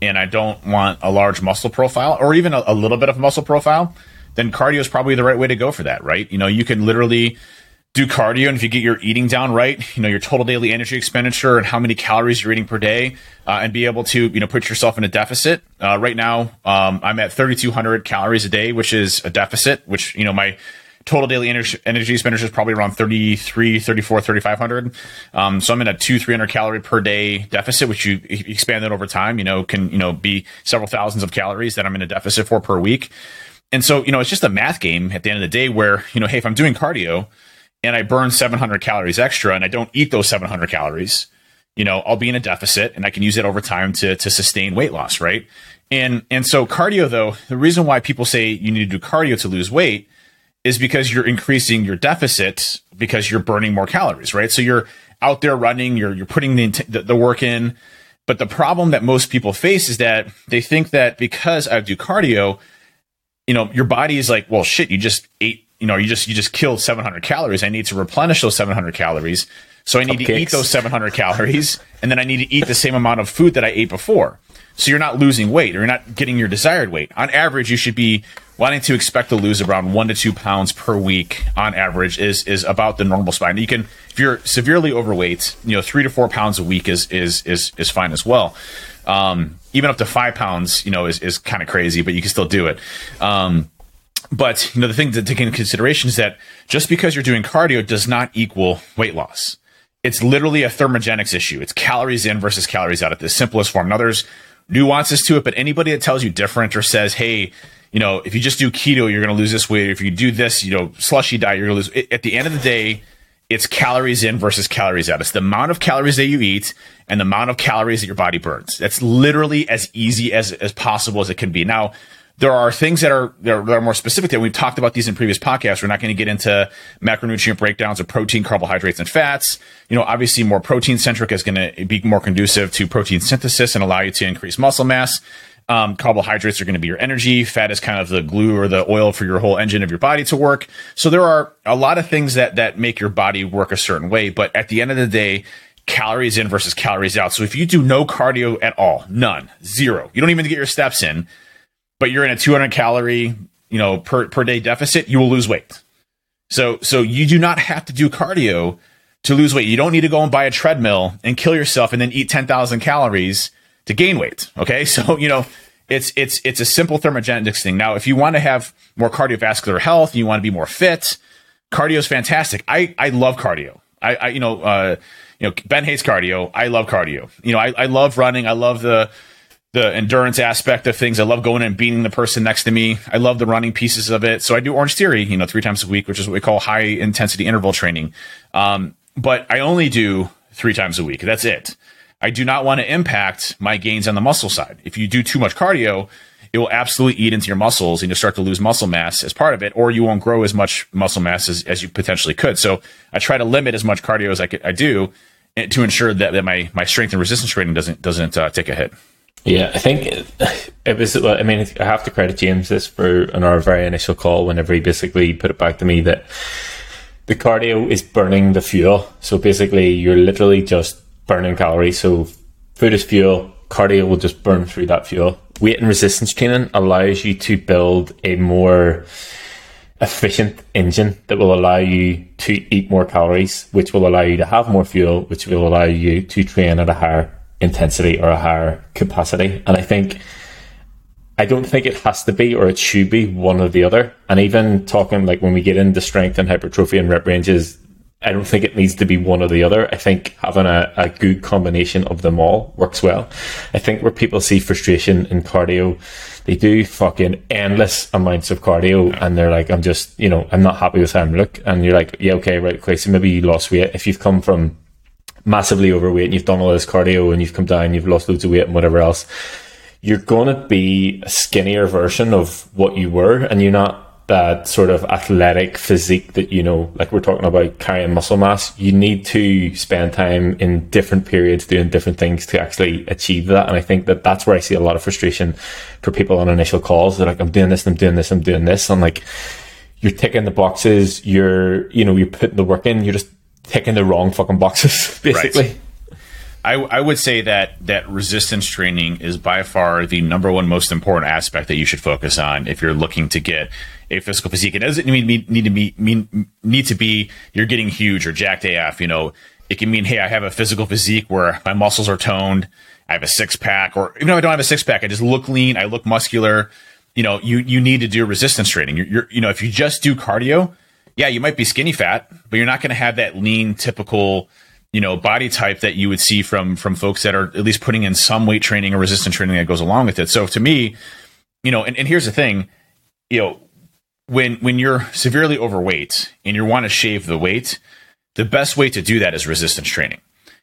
and I don't want a large muscle profile or even a, a little bit of muscle profile, then cardio is probably the right way to go for that, right? You know, you can literally do cardio and if you get your eating down right you know your total daily energy expenditure and how many calories you're eating per day uh, and be able to you know put yourself in a deficit uh, right now um, i'm at 3200 calories a day which is a deficit which you know my total daily energy, energy expenditure is probably around 33 34 3500 um, so i'm in a 2 300 calorie per day deficit which you expand that over time you know can you know be several thousands of calories that i'm in a deficit for per week and so you know it's just a math game at the end of the day where you know hey if i'm doing cardio and I burn 700 calories extra and I don't eat those 700 calories, you know, I'll be in a deficit and I can use it over time to, to sustain weight loss, right? And, and so cardio though, the reason why people say you need to do cardio to lose weight is because you're increasing your deficit because you're burning more calories, right? So you're out there running, you're, you're putting the, the, the work in. But the problem that most people face is that they think that because I do cardio, you know, your body is like, well, shit, you just ate, you know, you just you just killed 700 calories. I need to replenish those 700 calories. So I need to eat those 700 calories, and then I need to eat the same amount of food that I ate before. So you're not losing weight, or you're not getting your desired weight. On average, you should be wanting to expect to lose around one to two pounds per week. On average, is is about the normal spine. You can, if you're severely overweight, you know, three to four pounds a week is is is is fine as well. Um, even up to five pounds, you know, is, is kind of crazy, but you can still do it. Um, but you know, the thing to take into consideration is that just because you're doing cardio does not equal weight loss. It's literally a thermogenics issue. It's calories in versus calories out at the simplest form. Now there's nuances to it, but anybody that tells you different or says, hey, you know, if you just do keto, you're going to lose this weight. If you do this, you know, slushy diet, you're going to lose. It, at the end of the day, it's calories in versus calories out. It's the amount of calories that you eat and the amount of calories that your body burns. That's literally as easy as, as possible as it can be. Now, there are things that are, that are that are more specific that we've talked about these in previous podcasts. We're not going to get into macronutrient breakdowns of protein, carbohydrates, and fats. You know, obviously more protein centric is going to be more conducive to protein synthesis and allow you to increase muscle mass. Um, carbohydrates are going to be your energy. Fat is kind of the glue or the oil for your whole engine of your body to work. So there are a lot of things that that make your body work a certain way. But at the end of the day, calories in versus calories out. So if you do no cardio at all, none, zero, you don't even get your steps in, but you're in a 200 calorie, you know, per, per day deficit, you will lose weight. So, so you do not have to do cardio to lose weight. You don't need to go and buy a treadmill and kill yourself and then eat 10,000 calories to gain weight. Okay. [LAUGHS] So, you know, it's, it's, it's a simple thermogenics thing. Now, if you want to have more cardiovascular health, you want to be more fit, cardio is fantastic. I, I love cardio. I, I you know, uh, you know, Ben hates cardio. I love cardio. You know, I, I love running. I love the, the endurance aspect of things. I love going and beating the person next to me. I love the running pieces of it. So I do Orange Theory, you know, three times a week, which is what we call high intensity interval training. Um, but I only do three times a week. That's it. I do not want to impact my gains on the muscle side. If you do too much cardio, it will absolutely eat into your muscles and you'll start to lose muscle mass as part of it, or you won't grow as much muscle mass as, as you potentially could. So I try to limit as much cardio as I, could, I do eh, to ensure that, that my, my strength and resistance training doesn't, doesn't uh, take a hit. Yeah, I think it, was. I mean, I have to credit James this for in our very initial call. Whenever he basically put it back to me that the cardio is burning the fuel. So basically, you're literally just burning calories. So food is fuel, cardio will just burn through that fuel. Weight and resistance training allows you to build a more efficient engine that will allow you to eat more calories, which will allow you to have more fuel, which will allow you to train at a higher intensity or a higher capacity. And I think I don't think it has to be or it should be one or the other. And even talking like when we get into strength and hypertrophy and rep ranges, I don't think it needs to be one or the other. I think having a, a good combination of them all works well. I think where people see frustration in cardio, they do fucking endless amounts of cardio and they're like, I'm just, you know, I'm not happy with how I'm look. And you're like, yeah, okay, right, okay. So maybe you lost weight. If you've come from massively overweight and you've done all this cardio and you've come down, you've lost loads of weight and whatever else, you're going to be a skinnier version of what you were, and you're not that sort of athletic physique that you know, like we're talking about carrying muscle mass. You need to spend time in different periods doing different things to actually achieve that. And I think that that's where I see a lot of frustration for people on initial calls. They're like, I'm doing this, I'm doing this, I'm doing this. And like, you're ticking the boxes, you're, you know, you're putting the work in, you're just ticking the wrong fucking boxes, [LAUGHS] basically. Right. I, I would say that that resistance training is by far the number one most important aspect that you should focus on if you're looking to get a physical physique. It doesn't mean need to be mean need to be you're getting huge or jacked AF. You know, it can mean hey, I have a physical physique where my muscles are toned. I have a six pack, or even though I don't have a six pack, I just look lean. I look muscular. You know, you you need to do resistance training. You're, you're you know, if you just do cardio, yeah, you might be skinny fat, but you're not going to have that lean typical you know body type that you would see from from folks that are at least putting in some weight training or resistance training that goes along with it. So to me, you know, and, and here's the thing, you know, when when you're severely overweight and you want to shave the weight, the best way to do that is resistance training.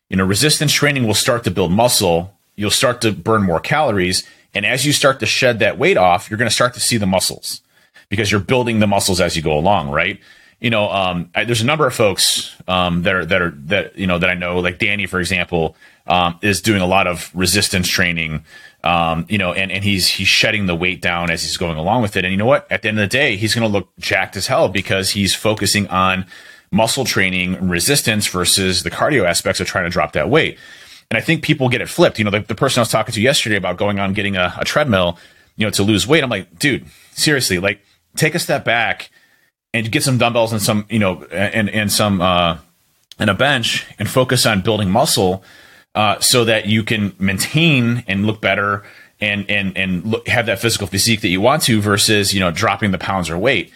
You know, resistance training will start to build muscle. You'll start to burn more calories. And as you start to shed that weight off, you're going to start to see the muscles because you're building the muscles as you go along, right? You know, um, I, there's a number of folks um, that are that are that you know that I know, like Danny, for example, um, is doing a lot of resistance training. Um, you know, and, and he's he's shedding the weight down as he's going along with it. And you know what? At the end of the day, he's going to look jacked as hell because he's focusing on muscle training resistance versus the cardio aspects of trying to drop that weight. And I think people get it flipped. You know, the, the person I was talking to yesterday about going on getting a, a treadmill, you know, to lose weight. I'm like, dude, seriously, like take a step back and get some dumbbells and some, you know, and, and some, uh, and a bench and focus on building muscle, uh, so that you can maintain and look better and, and, and look, have that physical physique that you want to versus, you know, dropping the pounds or weight.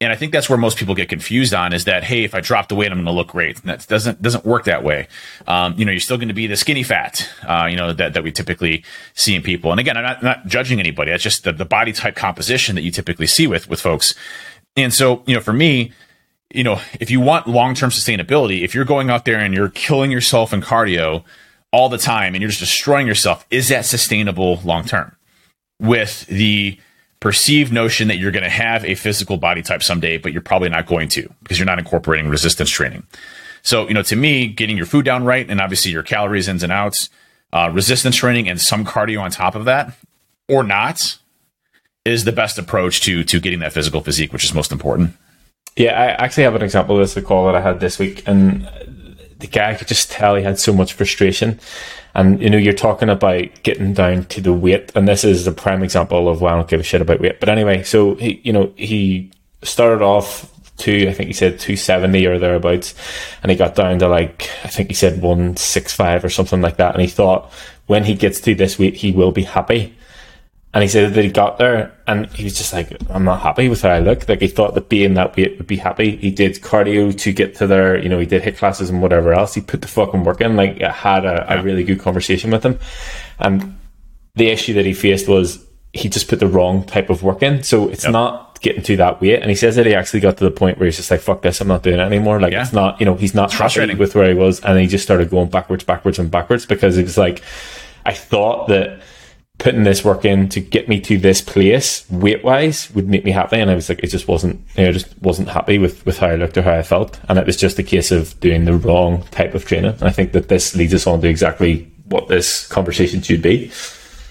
And I think that's where most people get confused on is that, hey, if I drop the weight, I'm going to look great. And that doesn't, doesn't work that way. Um, you know, you're still going to be the skinny fat, uh, you know, that, that we typically see in people. And again, I'm not, not judging anybody. That's just the, the body type composition that you typically see with, with folks. And so, you know, for me, you know, if you want long term sustainability, if you're going out there and you're killing yourself in cardio all the time and you're just destroying yourself, is that sustainable long term? With the perceived notion that you're going to have a physical body type someday, but you're probably not going to because you're not incorporating resistance training. So, you know, to me, getting your food down right and obviously your calories ins and outs, uh, resistance training and some cardio on top of that, or not, is the best approach to to getting that physical physique, which is most important. Yeah, I actually have an example of this a call that I had this week, and the guy could just tell he had so much frustration. And you know, you're talking about getting down to the weight, and this is a prime example of why I don't give a shit about weight. But anyway, so he, you know, he started off to I think he said two seventy or thereabouts, and he got down to like I think he said one six five or something like that, and he thought when he gets to this weight he will be happy. And he said that he got there and he was just like, I'm not happy with how I look. Like he thought that being that weight would be happy. He did cardio to get to there. You know, he did HIIT classes and whatever else. He put the fucking work in. Like I had a, yeah. a really good conversation with him. And the issue that he faced was he just put the wrong type of work in. So it's yep. not getting to that weight. And he says that he actually got to the point where he's just like, fuck this, I'm not doing it anymore. Like yeah. it's not, you know, he's not happy with where he was. And he just started going backwards, backwards and backwards because it was like, I thought that putting this work in to get me to this place weight wise would make me happy. And I was like it just wasn't you know just wasn't happy with with how I looked or how I felt. And it was just a case of doing the wrong type of training. And I think that this leads us on to exactly what this conversation should be.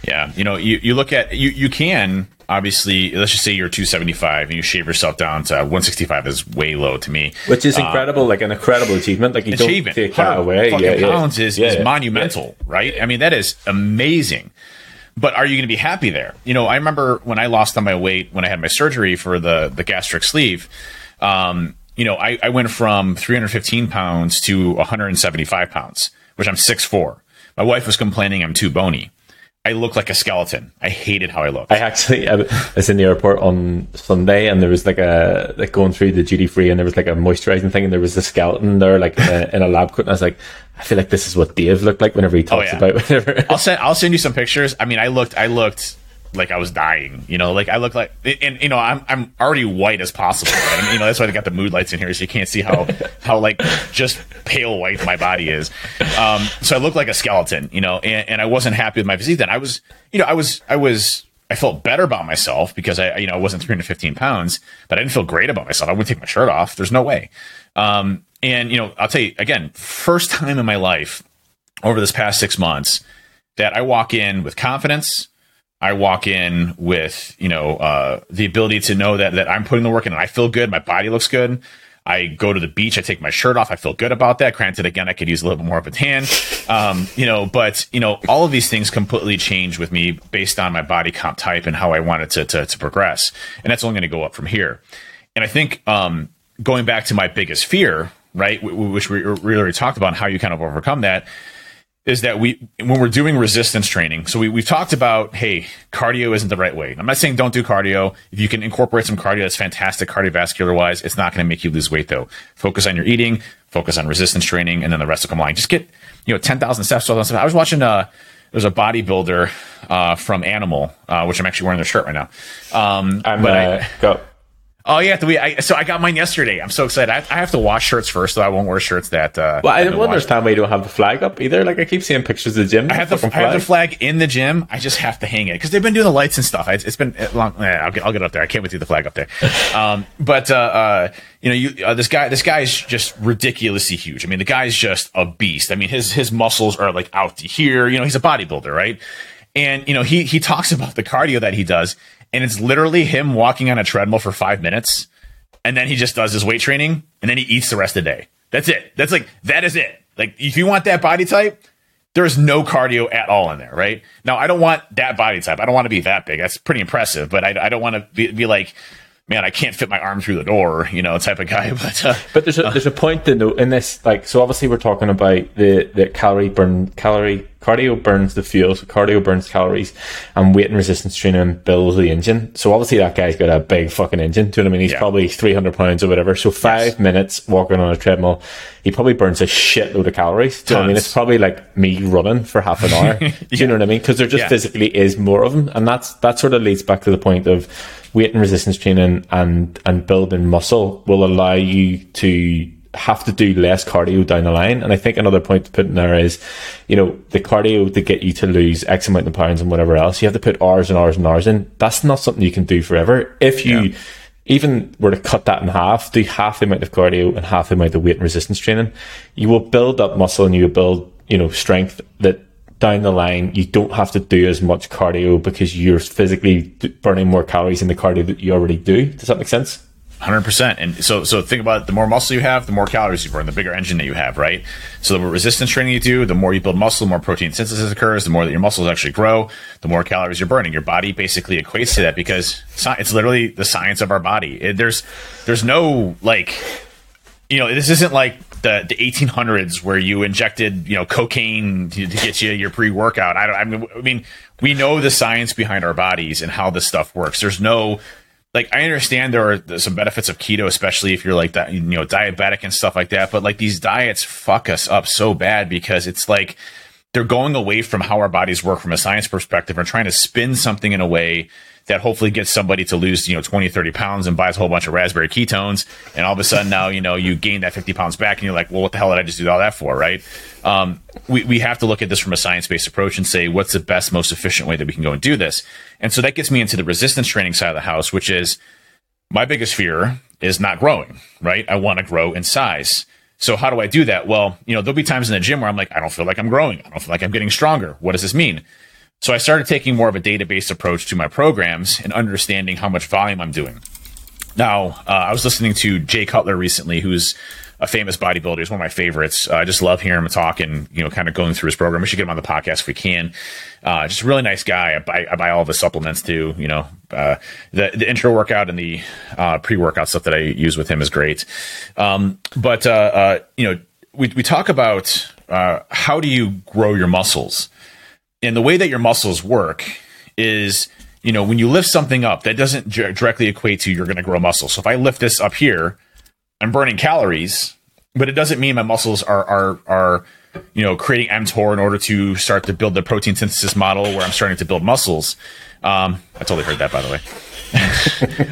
Yeah. You know you, you look at you you can obviously let's just say you're 275 and you shave yourself down to 165 is way low to me. Which is incredible um, like an incredible achievement. Like you achievement. don't take that away. yeah, pounds yeah. is, yeah, is yeah. monumental right? I mean that is amazing but are you going to be happy there? You know, I remember when I lost on my weight when I had my surgery for the the gastric sleeve. Um, you know, I, I went from 315 pounds to 175 pounds, which I'm 6'4". My wife was complaining I'm too bony. I look like a skeleton. I hated how I looked. I actually I was in the airport on Sunday, and there was like a like going through the duty free, and there was like a moisturizing thing, and there was a skeleton there, like in a, in a lab coat, and I was like, I feel like this is what Dave looked like whenever he oh, talks oh, yeah. about [LAUGHS] whatever. I'll send I'll send you some pictures. I mean, I looked I looked like I was dying. You know, like I look like, and you know, I'm I'm already white as possible. Right? I mean, you know, that's why they got the mood lights in here, so you can't see how how like just pale white my body is. Um, so I look like a skeleton, you know, and, and I wasn't happy with my physique. Then I was, you know, I was I was I felt better about myself because I, you know, I wasn't 315 pounds, but I didn't feel great about myself. I wouldn't take my shirt off. There's no way. Um, and you know, I'll tell you again, first time in my life over this past six months that I walk in with confidence I walk in with you know uh, the ability to know that that I'm putting the work in and I feel good. My body looks good. I go to the beach. I take my shirt off. I feel good about that. Granted, again, I could use a little bit more of a tan, um, you know. But you know, all of these things completely change with me based on my body comp type and how I want it to to, to progress, and that's only going to go up from here. And I think um, going back to my biggest fear, right, which we really talked about, and how you kind of overcome that is that we when we're doing resistance training so we, we've talked about hey cardio isn't the right way. I'm not saying don't do cardio. If you can incorporate some cardio that's fantastic cardiovascular wise it's not going to make you lose weight though. Focus on your eating focus on resistance training and then the rest will come along just get you know 10000 steps 12000 steps. I was watching uh there's a bodybuilder uh, from Animal, uh, which I'm actually wearing their shirt right now. Um, I'm, but uh, I, go, Oh yeah, we, I, so I got mine yesterday. I'm so excited. I, I, have to wash shirts first, so I won't wear shirts that. Uh, well, I don't understand why you don't have the flag up either. Like I keep seeing pictures of the gym. I have the, I have the flag in the gym. I just have to hang it because they've been doing the lights and stuff. it's, it's been long. Eh, I'll get I'll get up there. I can't wait to the flag up there. [LAUGHS] Um, but uh, uh, you know, you uh, this guy this guy is just ridiculously huge. I mean, the guy's just a beast. I mean, his his muscles are like out to here. You know, he's a bodybuilder, right? And you know, he he talks about the cardio that he does, and it's literally him walking on a treadmill for five minutes and then he just does his weight training and then he eats the rest of the day. That's it. That's like that is it. Like if you want that body type, there's no cardio at all in there, right? Now I don't want that body type. I don't want to be that big. That's pretty impressive, but I, I don't want to be, be like man, I can't fit my arm through the door, you know, type of guy. [LAUGHS] But uh, but there's a, there's a point to note in this, like, so obviously we're talking about the the calorie burn, calorie cardio burns the fuel, so cardio burns calories, and weight and resistance training builds the engine. So obviously that guy's got a big fucking engine. Do you know what I mean? He's yeah. probably 300 pounds or whatever. So five yes. minutes walking on a treadmill, he probably burns a shitload of calories. Do you know what I mean? It's probably like me running for half an hour. [LAUGHS] Do you know what I mean? Because there just yeah. physically is more of them, and that's that sort of leads back to the point of weight and resistance training and and building muscle will allow you to have to do less cardio down the line. And I think another point to put in there is, you know, the cardio to get you to lose X amount of pounds and whatever else, you have to put hours and hours and hours in. That's not something you can do forever. If you yeah. even were to cut that in half, do half the amount of cardio and half the amount of weight and resistance training, you will build up muscle and you will build, you know, strength that down the line, you don't have to do as much cardio because you're physically burning more calories in the cardio that you already do. Does that make sense? Hundred percent, and so so think about it, the more muscle you have, the more calories you burn, the bigger engine that you have, right? So the more resistance training you do, the more you build muscle, the more protein synthesis occurs, the more that your muscles actually grow, the more calories you're burning. Your body basically equates to that because it's literally the science of our body. It, there's there's no like, you know, this isn't like the, the 1800s where you injected you know cocaine to, to get you your pre workout. I don't. I mean, I mean, we know the science behind our bodies and how this stuff works. There's no like I understand there are some benefits of keto, especially if you're like that, you know, diabetic and stuff like that. But like these diets fuck us up so bad because it's like they're going away from how our bodies work from a science perspective and trying to spin something in a way that hopefully gets somebody to lose, you know, 20, 30 pounds and buys a whole bunch of raspberry ketones. And all of a sudden now, you know, you gain that 50 pounds back and you're like, well, what the hell did I just do all that for? Right. Um, we, we have to look at this from a science based approach and say, what's the best, most efficient way that we can go and do this? And so that gets me into the resistance training side of the house, which is my biggest fear is not growing, right? I want to grow in size. So how do I do that? Well, you know, there'll be times in the gym where I'm like, I don't feel like I'm growing. I don't feel like I'm getting stronger. What does this mean? So I started taking more of a database approach to my programs and understanding how much volume I'm doing. Now, uh, I was listening to Jay Cutler recently, who's a famous bodybuilder. He's one of my favorites. Uh, I just love hearing him talk and, you know, kind of going through his program. We should get him on the podcast if we can. Uh, just a really nice guy. I buy, I buy all his supplements too. You know, uh, the, the intra workout and the uh, pre workout stuff that I use with him is great. Um, but, uh, uh, you know, we, we talk about how do you grow your muscles? And the way that your muscles work is you know when you lift something up that doesn't directly equate to you're going to grow muscle so if i lift this up here i'm burning calories but it doesn't mean my muscles are are are you know creating mTOR in order to start to build the protein synthesis model where i'm starting to build muscles. Um, i totally heard that by the way. [LAUGHS]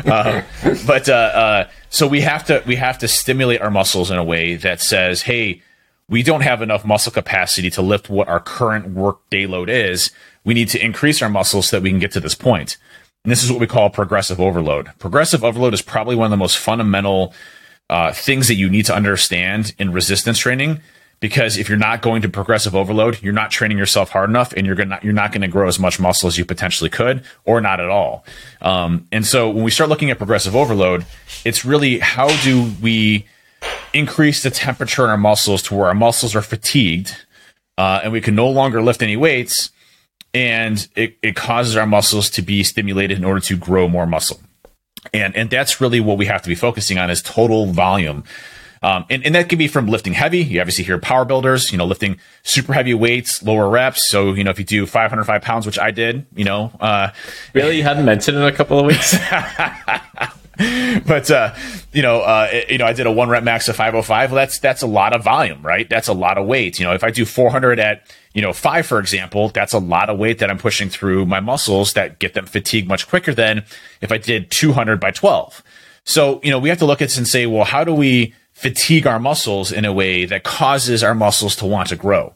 Uh, but uh, uh, so we have to we have to stimulate our muscles in a way that says hey we don't have enough muscle capacity to lift what our current work day load is. We need to increase our muscles so that we can get to this point. And this is what we call progressive overload. Progressive overload is probably one of the most fundamental uh, things that you need to understand in resistance training. Because if you're not going to progressive overload, you're not training yourself hard enough, and you're gonna you're not going to grow as much muscle as you potentially could, or not at all. Um, and so when we start looking at progressive overload, it's really how do we increase the temperature in our muscles to where our muscles are fatigued uh, and we can no longer lift any weights and it, it causes our muscles to be stimulated in order to grow more muscle. And and that's really what we have to be focusing on is total volume. Um, and, and that can be from lifting heavy. You obviously hear power builders you know lifting super heavy weights lower reps. So you know if you do 505 pounds which i did you know uh, really? You hadn't mentioned in a couple of weeks [LAUGHS] [LAUGHS] but uh, you know, uh, you know, I did a one rep max of 505. Well, that's that's a lot of volume, right? That's a lot of weight. You know, if I do 400 at you know five, for example, that's a lot of weight that I'm pushing through my muscles that get them fatigued much quicker than if I did 200 by 12. So you know, we have to look at this and say, well, how do we fatigue our muscles in a way that causes our muscles to want to grow?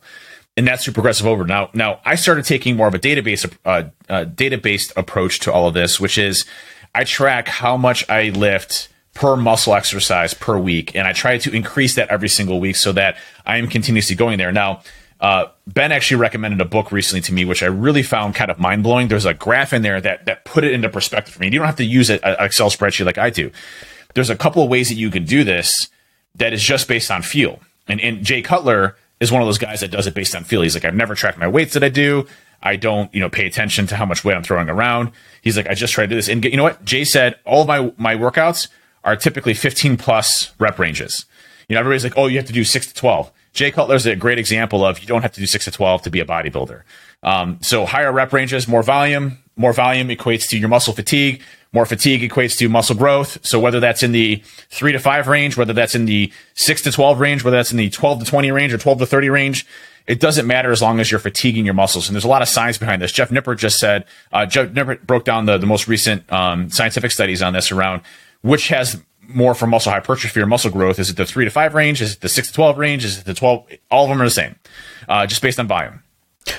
and that's through progressive over. Now, now I started taking more of a database, uh, uh, database approach to all of this, which is I track how much I lift per muscle exercise per week, and I try to increase that every single week so that I am continuously going there. Now, uh, Ben actually recommended a book recently to me, which I really found kind of mind blowing. There's a graph in there that that put it into perspective for me. You don't have to use an Excel spreadsheet like I do. There's a couple of ways that you can do this that is just based on feel. And, and Jay Cutler is one of those guys that does it based on feel. He's like, I've never tracked my weights that I do. I don't, you know, pay attention to how much weight I'm throwing around. He's like, I just try to do this. And you know what? Jay said all my, my workouts are typically 15 plus rep ranges. You know, everybody's like, oh, you have to do six to 12. Jay Cutler's a great example of you don't have to do six to 12 to be a bodybuilder. Um, so higher rep ranges, more volume, more volume equates to your muscle fatigue. More fatigue equates to muscle growth. So whether that's in the three to five range, whether that's in the six to 12 range, whether that's in the 12 to 20 range or 12 to 30 range, it doesn't matter as long as you're fatiguing your muscles. And there's a lot of science behind this. Jeff Nipper just said, uh, Jeff Nippard broke down the, the most recent um, scientific studies on this around which has more for muscle hypertrophy or muscle growth. Is it the three to five range? Is it the six to 12 range? Is it the 12? All of them are the same, uh, just based on volume.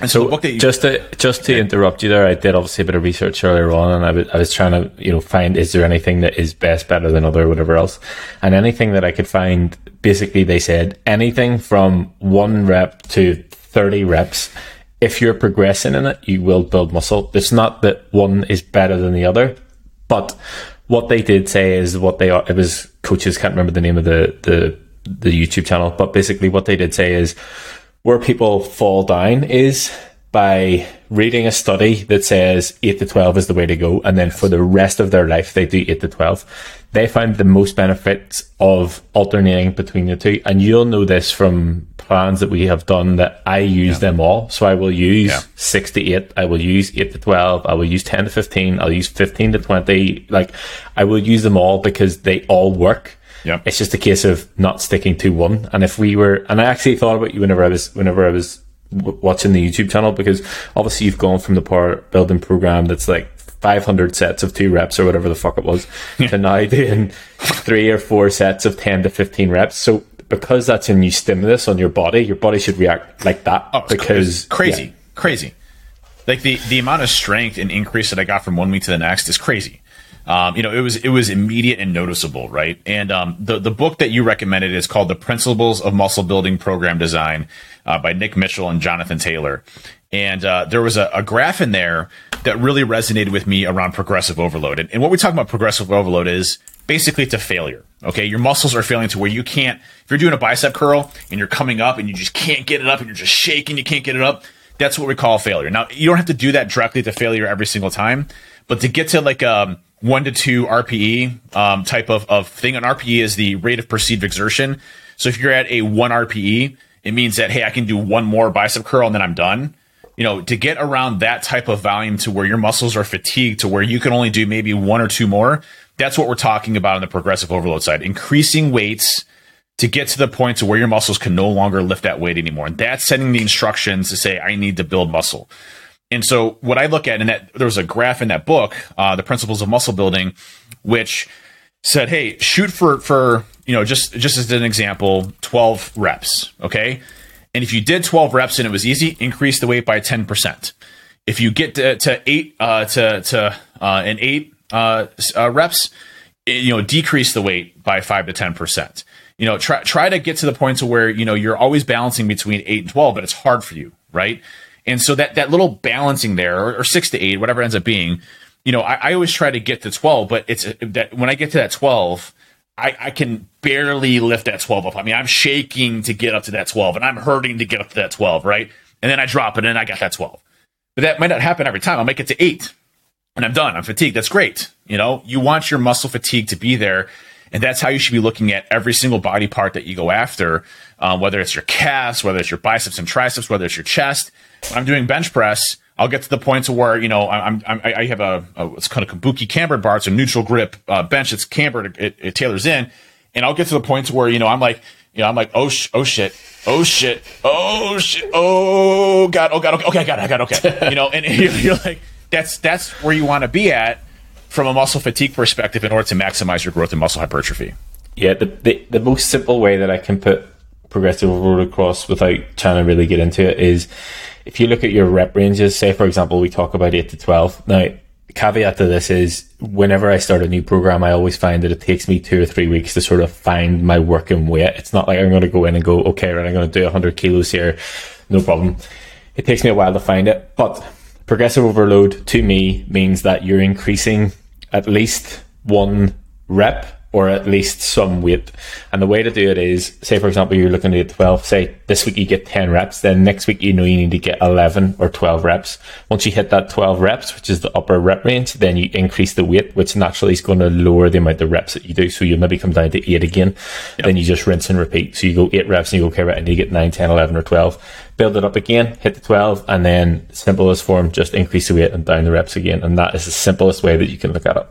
And so, so you, just to just to interrupt you there, I did obviously a bit of research earlier on, and I was trying to you know find is there anything that is best, better than other, whatever else, and anything that I could find. Basically, they said anything from one rep to thirty reps. If you're progressing in it, you will build muscle. It's not that one is better than the other, but what they did say is what they are. It was coaches can't remember the name of the the the YouTube channel, but basically what they did say is where people fall down is by reading a study that says 8 to 12 is the way to go and then for the rest of their life they do 8 to 12 they find the most benefits of alternating between the two and you'll know this from plans that we have done that I use yeah. them all so I will use yeah. 6 to 8 I will use 8 to 12 I will use 10 to 15 I'll use 15 to 20 like I will use them all because they all work yeah. It's just a case of not sticking to one. And if we were, and I actually thought about you whenever I was, whenever I was watching the YouTube channel because obviously you've gone from the power building program that's like 500 sets of two reps or whatever the fuck it was to now [LAUGHS] doing three or four sets of 10 to 15 reps. So because that's a new stimulus on your body, your body should react like that oh, because crazy, yeah. crazy. Like the, the amount of strength and increase that I got from one week to the next is crazy. Um, you know, it was it was immediate and noticeable, right? And um, the the book that you recommended is called "The Principles of Muscle Building Program Design" uh, by Nick Mitchell and Jonathan Taylor. And uh, there was a, a, graph in there that really resonated with me around progressive overload. And, and what we talk about progressive overload is basically it's a failure. Okay, your muscles are failing to where you can't. If you're doing a bicep curl and you're coming up and you just can't get it up and you're just shaking, you can't get it up. That's what we call failure. Now you don't have to do that directly to failure every single time, but to get to like um, one to two RPE um, type of, of thing. An RPE is the rate of perceived exertion. So if you're at a one RPE, it means that, hey, I can do one more bicep curl and then I'm done. You know, to get around that type of volume to where your muscles are fatigued to where you can only do maybe one or two more, that's what we're talking about on the progressive overload side. Increasing weights to get to the point to where your muscles can no longer lift that weight anymore. And that's sending the instructions to say, I need to build muscle. And so what I look at, and that there was a graph in that book, uh, the principles of muscle building, which said, hey, shoot for for you know just just as an example, twelve reps, okay. And if you did twelve reps and it was easy, increase the weight by ten percent. If you get to, to eight uh, to to uh, an eight uh, uh, reps, you know, decrease the weight by five to ten percent. You know, try try to get to the point to where you know you're always balancing between eight and twelve, but it's hard for you, right? And so that that little balancing there, or, or six to eight, whatever ends up being, you know, I, I, always try to get to twelve, but it's uh, that when I get to that twelve, I, I can barely lift that twelve up. I mean, I'm shaking to get up to that twelve, and I'm hurting to get up to that twelve, right? And then I drop it, and I got that twelve. But that might not happen every time. I'll make it to eight, and I'm done. I'm fatigued. That's great. You know, you want your muscle fatigue to be there. And that's how you should be looking at every single body part that you go after, uh, whether it's your calves, whether it's your biceps and triceps, whether it's your chest. When I'm doing bench press, I'll get to the point to where you know I'm, I'm I have a, a what's called a kabuki cambered bar. It's a neutral grip uh, bench. It's cambered. It, it, tailors in, and I'll get to the point to where you know I'm like you know I'm like oh sh- oh shit. Oh shit. Oh shit. Oh god. Oh god. Okay, okay I got it. I got it, okay. You know and, and [LAUGHS] you're, you're like that's that's where you want to be at from a muscle fatigue perspective in order to maximize your growth and muscle hypertrophy. Yeah, the, the, the most simple way that I can put progressive overload across without trying to really get into it is if you look at your rep ranges, say for example, we talk about eight to 12. Now, caveat to this is whenever I start a new program, I always find that it takes me two or three weeks to sort of find my working weight. It's not like I'm going to go in and go, okay, right, I'm going to do 100 kilos here. No problem. It takes me a while to find it, but progressive overload to me means that you're increasing at least one rep or at least some weight. And the way to do it is, say for example, you're looking to at 12, say this week you get 10 reps, then next week you know you need to get 11 or 12 reps. Once you hit that 12 reps, which is the upper rep range, then you increase the weight, which naturally is going to lower the amount of reps that you do. So you maybe come down to eight again. Yep. Then you just rinse and repeat. So you go eight reps and you go, okay, right, and you get 9, 10, 11 or 12. Build it up again, hit the 12, and then simplest form, just increase the weight and down the reps again. And that is the simplest way that you can look at it.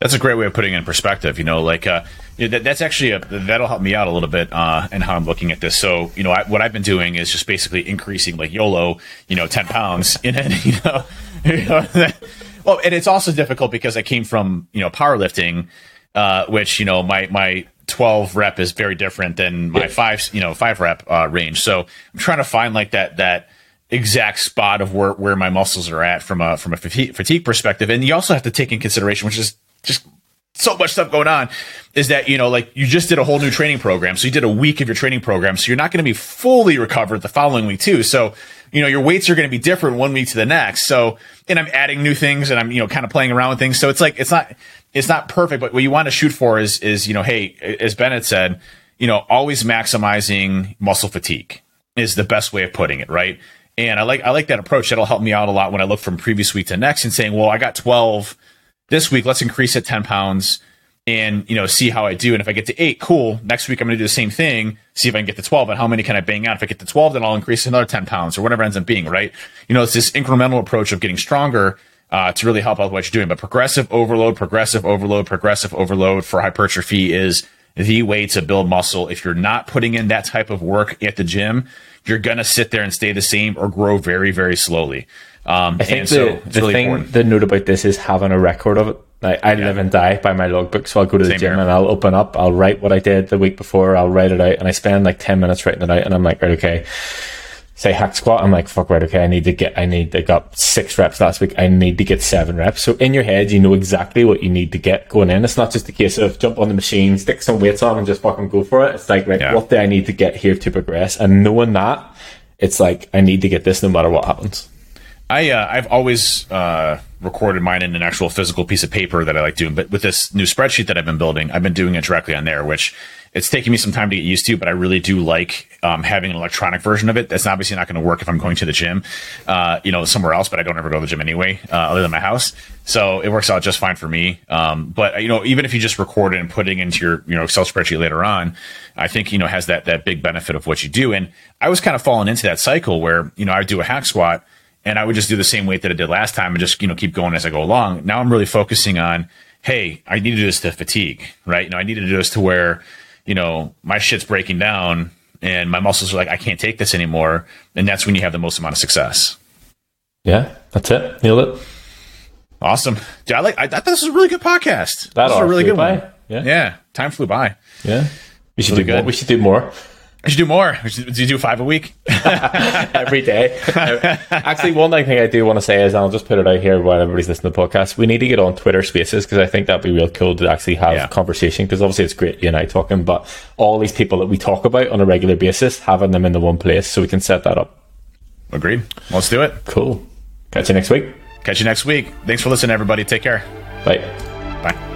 That's a great way of putting it in perspective. You know, like uh, that, that's actually a, that'll help me out a little bit uh, in how I'm looking at this. So, you know, I, what I've been doing is just basically increasing like YOLO, you know, ten pounds, and then [LAUGHS] you know, [LAUGHS] you know [LAUGHS] well, and it's also difficult because I came from you know powerlifting, uh, which you know my my 12 rep is very different than my five you know five rep uh, range. So I'm trying to find like that that exact spot of where, where my muscles are at from a from a fatigue, fatigue perspective. And you also have to take in consideration, which is just so much stuff going on is that, you know, like you just did a whole new training program. So you did a week of your training program. So you're not going to be fully recovered the following week too. So, you know, your weights are going to be different one week to the next. So, and I'm adding new things and I'm, you know, kind of playing around with things. So it's like, it's not, it's not perfect, but what you want to shoot for is, is, you know, hey, as Bennett said, you know, always maximizing muscle fatigue is the best way of putting it, right? And I like I like that approach. That'll help me out a lot when I look from previous week to next and saying, well, I got 12 this week. Let's increase it 10 pounds and you know see how I do. And if I get to eight, cool. Next week I'm going to do the same thing. See if I can get to 12. And how many can I bang out? If I get to 12, then I'll increase another 10 pounds or whatever ends up being. Right? You know, it's this incremental approach of getting stronger. Uh, to really help out what you're doing, but progressive overload, progressive overload, progressive overload for hypertrophy is the way to build muscle. If you're not putting in that type of work at the gym, you're going to sit there and stay the same or grow very, very slowly. Um, I think the, so the really thing, important. the note about this is having a record of it. Like, I live and die by my logbook, so I'll go to the gym here. and I'll open up, I'll write what I did the week before, I'll write it out, and I spend like 10 minutes writing it out, and I'm like, right, okay. Say hack squat, I'm like, fuck, right, okay, I need to get, I need, I got six reps last week, I need to get seven reps. So in your head, you know exactly what you need to get going in. It's not just a case of jump on the machine, stick some weights on, and just fucking go for it. It's like, right, Yeah. what do I need to get here to progress? And knowing that, it's like, I need to get this no matter what happens. I uh, I've always uh, recorded mine in an actual physical piece of paper that I like doing, but with this new spreadsheet that I've been building, I've been doing it directly on there, which it's taking me some time to get used to, but I really do like um, having an electronic version of it. That's obviously not going to work if I'm going to the gym, uh, you know, somewhere else. But I don't ever go to the gym anyway, uh, other than my house, so it works out just fine for me. Um, but you know, even if you just record it and put it into your you know Excel spreadsheet later on, I think you know has that that big benefit of what you do. And I was kind of falling into that cycle where you know I would do a hack squat and I would just do the same weight that I did last time and just you know keep going as I go along. Now I'm really focusing on, hey, I need to do this to fatigue, right? You know, I need to do this to where, you know, my shit's breaking down and my muscles are like, I can't take this anymore, and that's when you have the most amount of success. Yeah, that's it. Nailed it. Awesome, Dude, I like. I thought this was a really good podcast. That was a really good by. one. Yeah. yeah, time flew by. Yeah. We should Really do more. We should do more I should do more. Do you do five a week? [LAUGHS] every day. Uh, actually, one thing I do want to say is, and I'll just put it out here while everybody's listening to the podcast, we need to get on Twitter Spaces because I think that'd be real cool to actually have Yeah. conversation. Because obviously it's great you and I talking, but all these people that we talk about on a regular basis, having them in the one place, so we can set that up. Agreed. Let's do it. Cool. Catch you next week. Catch you next week. Thanks for listening, everybody. Take care. Bye. Bye.